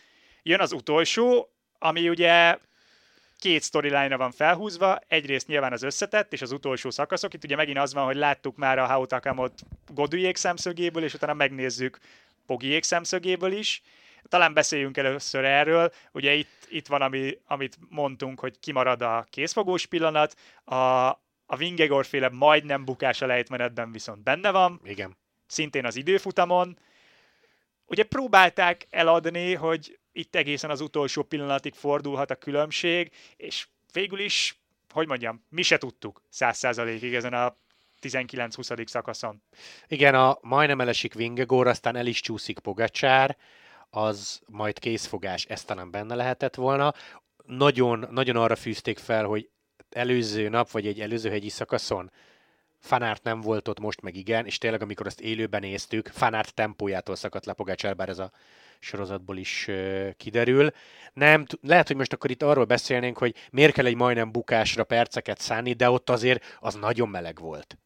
Jön az utolsó, ami ugye két storyline van felhúzva, egyrészt nyilván az összetett, és az utolsó szakaszok. Itt ugye megint az van, hogy láttuk már a Hautakamot Godujék szemszögéből, és utána megnézzük Pogiék szemszögéből is. Talán beszéljünk először erről. Ugye itt, itt van, ami, amit mondtunk, hogy kimarad a készfogós pillanat, a, a Vingegor féle majdnem bukás a lejtmenetben viszont benne van. Igen szintén az időfutamon. Ugye próbálták eladni, hogy itt egészen az utolsó pillanatig fordulhat a különbség, és végül is, hogy mondjam, mi se tudtuk száz százalékig ezen a 19-20. szakaszon. Igen, a majdnem elesik Vingegor, aztán el is csúszik Pogacsár, az majd készfogás, ezt talán benne lehetett volna. Nagyon, nagyon arra fűzték fel, hogy előző nap, vagy egy előző hegyi szakaszon Fanárt nem volt ott, most meg igen, és tényleg amikor azt élőben néztük, Fanárt tempójától szakadt le Pogácsár, bár ez a sorozatból is kiderül. Nem, lehet, hogy most akkor itt arról beszélnénk, hogy miért kell egy majdnem bukásra perceket szánni, de ott azért az nagyon meleg volt.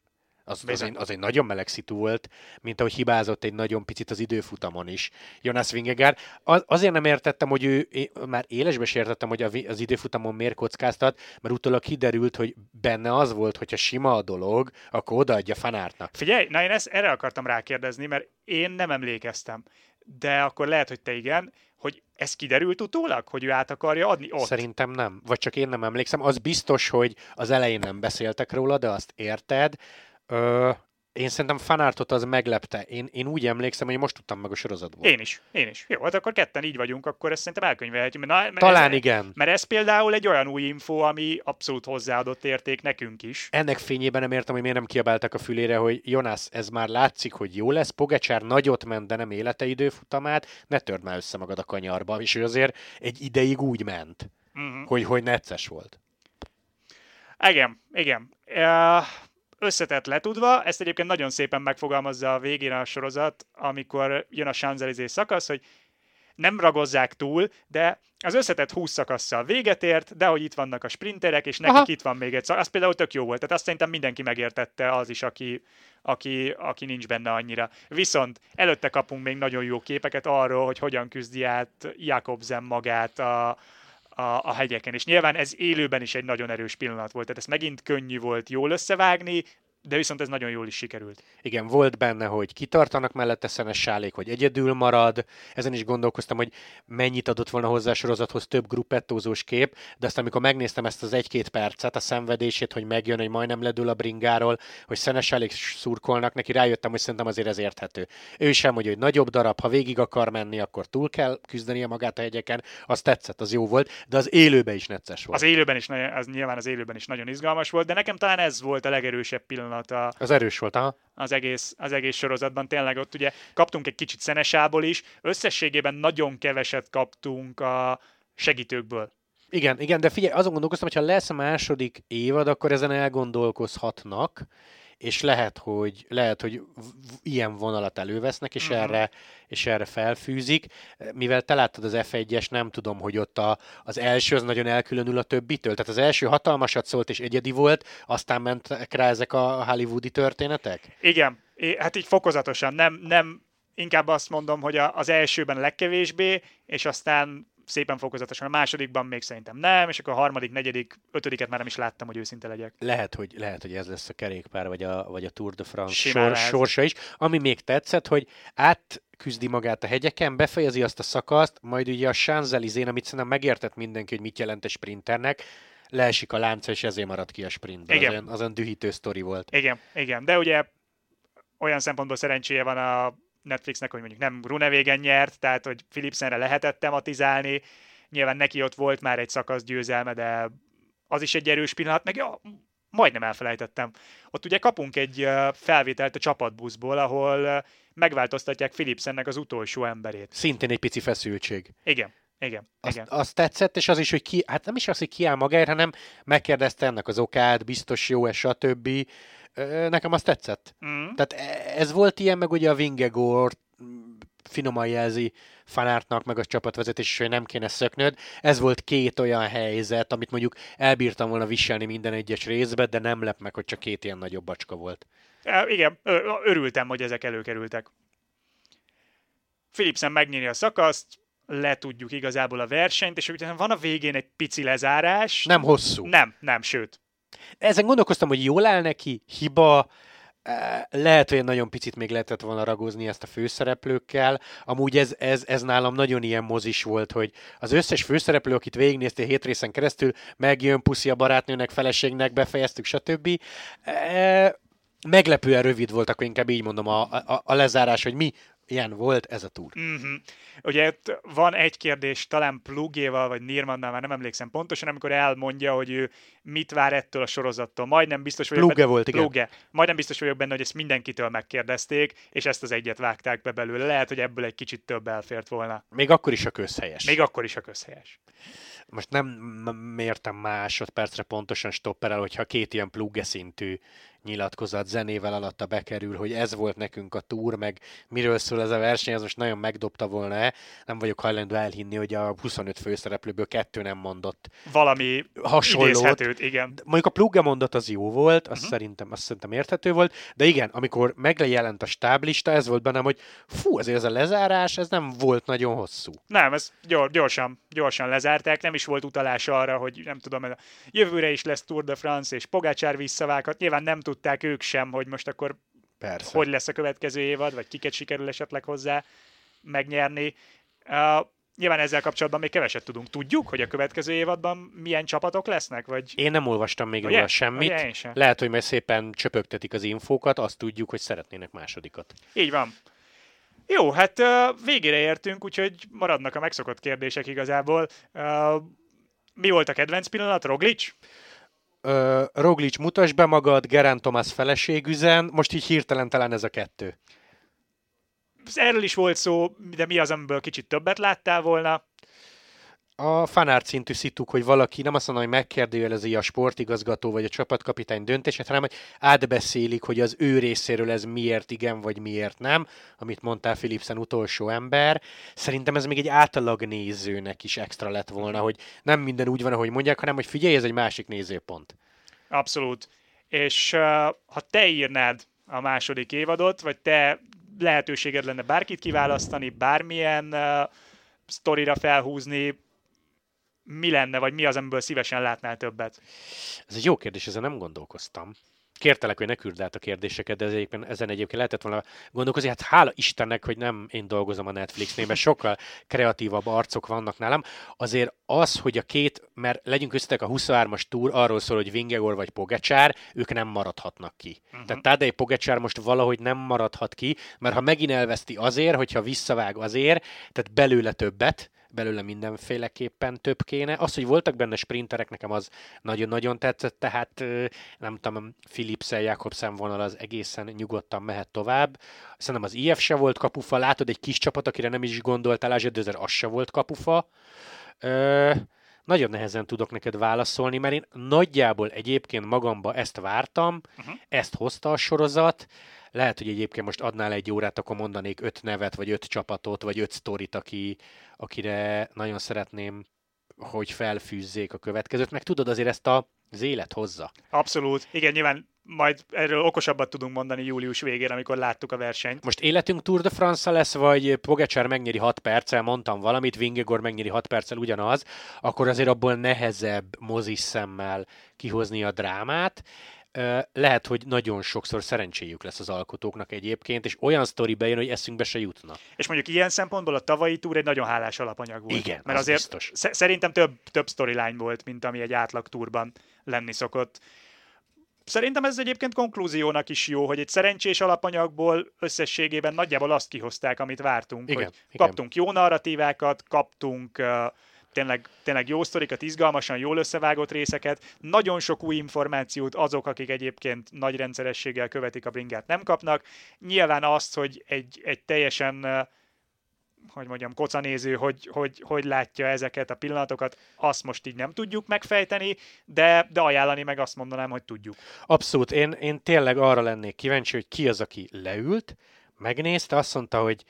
Az, az, egy, az egy nagyon meleg szitu volt, mint ahogy hibázott egy nagyon picit az időfutamon is. Jonas Vingegaard. Az, azért nem értettem, hogy ő, én már élesbe értettem, hogy az időfutamon miért kockáztat, mert utólag kiderült, hogy benne az volt, hogyha sima a dolog, akkor odaadja fanártnak. Figyelj, na én ezt erre akartam rákérdezni, mert én nem emlékeztem. De akkor lehet, hogy te igen, hogy ez kiderült utólag, hogy ő át akarja adni ott? Szerintem nem. Vagy csak én nem emlékszem. Az biztos, hogy az elején nem beszéltek róla, de azt érted. Ö, én szerintem fanártot az meglepte. Én, én úgy emlékszem, hogy most tudtam meg a sorozatból. Én is, én is. Jó, hát akkor ketten így vagyunk, akkor ezt szerintem elkönyvelhetjük. Mert, mert Talán ez, igen. Mert ez például egy olyan új info, ami abszolút hozzáadott érték nekünk is. Ennek fényében nem értem, hogy miért nem kiabáltak a fülére, hogy Jonas, ez már látszik, hogy jó lesz, Pogacsár nagyot ment, de nem élete időfutamát, ne törd már össze magad a kanyarba. És ő azért egy ideig úgy ment, uh-huh. hogy, hogy necces volt. Igen, igen. Uh, összetett letudva, ezt egyébként nagyon szépen megfogalmazza a végén a sorozat, amikor jön a champs szakasz, hogy nem ragozzák túl, de az összetett 20 szakasszal véget ért, de hogy itt vannak a sprinterek, és nekik Aha. itt van még egy szakasz, az például tök jó volt. Tehát azt szerintem mindenki megértette, az is, aki, aki, aki nincs benne annyira. Viszont előtte kapunk még nagyon jó képeket arról, hogy hogyan küzdi át Jakobsen magát a, a, a hegyeken. És nyilván ez élőben is egy nagyon erős pillanat volt, tehát ezt megint könnyű volt jól összevágni, de viszont ez nagyon jól is sikerült. Igen, volt benne, hogy kitartanak mellette Szenes Sálék, hogy egyedül marad. Ezen is gondolkoztam, hogy mennyit adott volna hozzá a sorozathoz több gruppettózós kép, de aztán amikor megnéztem ezt az egy-két percet, a szenvedését, hogy megjön, hogy majdnem ledül a bringáról, hogy Szenes Sálék szurkolnak neki, rájöttem, hogy szerintem azért ez érthető. Ő sem, hogy, hogy nagyobb darab, ha végig akar menni, akkor túl kell küzdenie magát a hegyeken, az tetszett, az jó volt, de az élőben is necces volt. Az élőben is, az nyilván az élőben is nagyon izgalmas volt, de nekem talán ez volt a legerősebb pillanat pillanata. Az erős volt, aha. Az egész, az egész sorozatban. Tényleg ott ugye kaptunk egy kicsit szenesából is, összességében nagyon keveset kaptunk a segítőkből. Igen, igen, de figyelj, azon gondolkoztam, hogy ha lesz a második évad, akkor ezen elgondolkozhatnak, és lehet, hogy, lehet, hogy ilyen vonalat elővesznek, és, uh-huh. erre, és erre felfűzik. Mivel te láttad az F1-es, nem tudom, hogy ott a, az első az nagyon elkülönül a többitől. Tehát az első hatalmasat szólt és egyedi volt, aztán mentek rá ezek a hollywoodi történetek? Igen, hát így fokozatosan. Nem, nem inkább azt mondom, hogy az elsőben legkevésbé, és aztán szépen fokozatosan. A másodikban még szerintem nem, és akkor a harmadik, negyedik, ötödiket már nem is láttam, hogy őszinte legyek. Lehet, hogy, lehet, hogy ez lesz a kerékpár, vagy a, vagy a Tour de France sor, sorsa is. Ami még tetszett, hogy át küzdi magát a hegyeken, befejezi azt a szakaszt, majd ugye a champs amit szerintem megértett mindenki, hogy mit jelent a sprinternek, leesik a lánca, és ezért maradt ki a sprintből. Igen. Az, olyan, az olyan dühítő sztori volt. Igen, igen. De ugye olyan szempontból szerencséje van a Netflixnek, hogy mondjuk nem Runevégen nyert, tehát hogy Philipsenre lehetett tematizálni, nyilván neki ott volt már egy szakasz győzelme, de az is egy erős pillanat, meg ja, majdnem elfelejtettem. Ott ugye kapunk egy felvételt a csapatbuszból, ahol megváltoztatják Philipsennek az utolsó emberét. Szintén egy pici feszültség. Igen. Igen, azt, igen. azt tetszett, és az is, hogy ki, hát nem is az, hogy kiáll magáért, hanem megkérdezte ennek az okát, biztos jó-e, stb. Nekem azt tetszett. Mm. Tehát e, ez volt ilyen, meg ugye a Vingegor finoman jelzi fanártnak, meg a csapatvezetés is, hogy nem kéne szöknöd. Ez volt két olyan helyzet, amit mondjuk elbírtam volna viselni minden egyes részbe, de nem lep meg, hogy csak két ilyen nagyobb bacska volt. E, igen, örültem, hogy ezek előkerültek. Philipsen megnyeri a szakaszt, letudjuk igazából a versenyt, és utána van a végén egy pici lezárás. Nem hosszú. Nem, nem, sőt. Ezen gondolkoztam, hogy jól áll neki, hiba, e, lehet, hogy nagyon picit még lehetett volna ragozni ezt a főszereplőkkel. Amúgy ez, ez, ez nálam nagyon ilyen mozis volt, hogy az összes főszereplő, akit végignéztél hét részen keresztül, megjön puszi a barátnőnek, feleségnek, befejeztük, stb. E, meglepően rövid volt, akkor inkább így mondom a, a, a lezárás, hogy mi ilyen volt ez a túr. Mm-hmm. Ugye itt van egy kérdés, talán Plugéval vagy Nirmannal, már nem emlékszem pontosan, amikor elmondja, hogy ő mit vár ettől a sorozattól. Majdnem biztos vagyok Pluge volt, igen. Pluge. Majdnem biztos vagyok benne, hogy ezt mindenkitől megkérdezték, és ezt az egyet vágták be belőle. Lehet, hogy ebből egy kicsit több elfért volna. Még akkor is a közhelyes. Még akkor is a közhelyes. Most nem mértem másodpercre pontosan stopperel, hogyha két ilyen plugge szintű nyilatkozat zenével alatta bekerül, hogy ez volt nekünk a túr, meg miről szól ez a verseny, ez most nagyon megdobta volna-e. Nem vagyok hajlandó elhinni, hogy a 25 főszereplőből kettő nem mondott Valami hasonlót. igen. Mondjuk a plugge mondat az jó volt, azt, Mhm. uh-huh. szerintem, azt szerintem érthető volt, de igen, amikor megjelent a stáblista, ez volt bennem, hogy fú, azért ez a lezárás, ez nem volt nagyon hosszú. Nem, ez gyor, gyorsan, gyorsan lezárták, nem is volt utalás arra, hogy nem tudom, a jövőre is lesz Tour de France, és Pogácsár visszavághat. Nyilván nem tudták ők sem, hogy most akkor Persze. hogy lesz a következő évad, vagy kiket sikerül esetleg hozzá megnyerni. Uh, nyilván ezzel kapcsolatban még keveset tudunk. Tudjuk, hogy a következő évadban milyen csapatok lesznek? Vagy... Én nem olvastam még róla semmit. Ugye sem. Lehet, hogy majd szépen csöpögtetik az infókat, azt tudjuk, hogy szeretnének másodikat. Így van. Jó, hát végére értünk, úgyhogy maradnak a megszokott kérdések igazából. Mi volt a kedvenc pillanat? Roglic? Ö, Roglic, mutasd be magad, Gerán Thomas feleségüzen, most így hirtelen talán ez a kettő. Erről is volt szó, de mi az, amiből kicsit többet láttál volna? A fanárt szintű szituk, hogy valaki nem azt mondom, hogy megkérdőjelezi a sportigazgató vagy a csapatkapitány döntését, hanem hogy átbeszélik, hogy az ő részéről ez miért igen, vagy miért nem, amit mondtál Philipsen utolsó ember. Szerintem ez még egy átlag nézőnek is extra lett volna, hogy nem minden úgy van, ahogy mondják, hanem hogy figyelj, ez egy másik nézőpont. Abszolút. És uh, ha te írnád a második évadot, vagy te lehetőséged lenne bárkit kiválasztani, bármilyen uh, sztorira felhúzni, mi lenne, vagy mi az, amiből szívesen látnál többet? Ez egy jó kérdés, ezen nem gondolkoztam. Kértelek, hogy ne küld át a kérdéseket, de ez egyébként, ezen egyébként lehetett volna gondolkozni. Hát hála Istennek, hogy nem én dolgozom a Netflixnél, mert sokkal kreatívabb arcok vannak nálam. Azért az, hogy a két, mert legyünk összetek a 23-as túr arról szól, hogy Vingegor vagy Pogacsár, ők nem maradhatnak ki. Uh-huh. Tehát Tadej Pogacsár most valahogy nem maradhat ki, mert ha megint elveszti azért, hogyha visszavág azért, tehát belőle többet, belőle mindenféleképpen több kéne. Az, hogy voltak benne sprinterek, nekem az nagyon-nagyon tetszett, tehát nem tudom, Philipsen, Jakobsen vonal az egészen nyugodtan mehet tovább. Szerintem az IF se volt kapufa, látod egy kis csapat, akire nem is gondoltál, Ázsadőzer az se volt kapufa. Ö, nagyon nehezen tudok neked válaszolni, mert én nagyjából egyébként magamba ezt vártam, uh-huh. ezt hozta a sorozat, lehet, hogy egyébként most adnál egy órát, akkor mondanék öt nevet, vagy öt csapatot, vagy öt sztorit, aki, akire nagyon szeretném, hogy felfűzzék a következőt, meg tudod, azért ezt a, az élet hozza. Abszolút. Igen, nyilván majd erről okosabbat tudunk mondani július végén, amikor láttuk a versenyt. Most életünk Tour de France lesz, vagy Pogacsár megnyeri 6 perccel, mondtam valamit, Vingegor megnyeri 6 perccel ugyanaz, akkor azért abból nehezebb mozis szemmel kihozni a drámát. Lehet, hogy nagyon sokszor szerencséjük lesz az alkotóknak egyébként, és olyan sztori bejön, hogy eszünkbe se jutna. És mondjuk ilyen szempontból a tavalyi túr egy nagyon hálás alapanyag volt. Igen, Mert az azért biztos. sz- szerintem több, több storyline volt, mint ami egy átlag túrban lenni szokott. Szerintem ez egyébként konklúziónak is jó, hogy egy szerencsés alapanyagból összességében nagyjából azt kihozták, amit vártunk. Igen, hogy igen. kaptunk jó narratívákat, kaptunk uh, tényleg, tényleg jó sztorikat, izgalmasan, jól összevágott részeket, nagyon sok új információt azok, akik egyébként nagy rendszerességgel követik a bringát nem kapnak. Nyilván azt, hogy egy, egy teljesen uh, hogy mondjam, kocanéző, hogy, hogy, hogy látja ezeket a pillanatokat, azt most így nem tudjuk megfejteni, de, de ajánlani meg azt mondanám, hogy tudjuk. Abszolút, én, én tényleg arra lennék kíváncsi, hogy ki az, aki leült, megnézte, azt mondta, hogy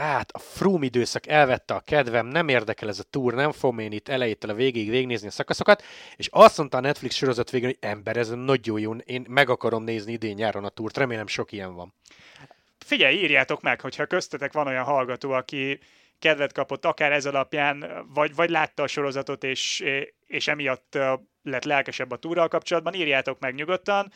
hát a Froome időszak elvette a kedvem, nem érdekel ez a túr, nem fogom én itt elejétől a végig végignézni a szakaszokat, és azt mondta a Netflix sorozat végén, hogy ember, ez nagyon jó, én meg akarom nézni idén nyáron a túrt, remélem sok ilyen van. Figyelj, írjátok meg, hogyha köztetek van olyan hallgató, aki kedvet kapott akár ez alapján, vagy, vagy látta a sorozatot, és, és emiatt lett lelkesebb a túrral kapcsolatban, írjátok meg nyugodtan.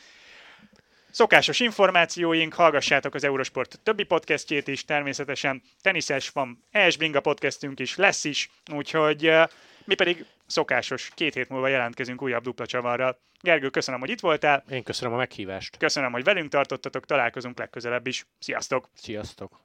Szokásos információink, hallgassátok az Eurosport többi podcastjét is, természetesen teniszes van, ES Binga podcastünk is, lesz is, úgyhogy mi pedig szokásos, két hét múlva jelentkezünk újabb dupla csavarral. Gergő, köszönöm, hogy itt voltál, Én köszönöm a meghívást. köszönöm, hogy velünk tartottatok, találkozunk legközelebb is. Sziasztok! Sziasztok!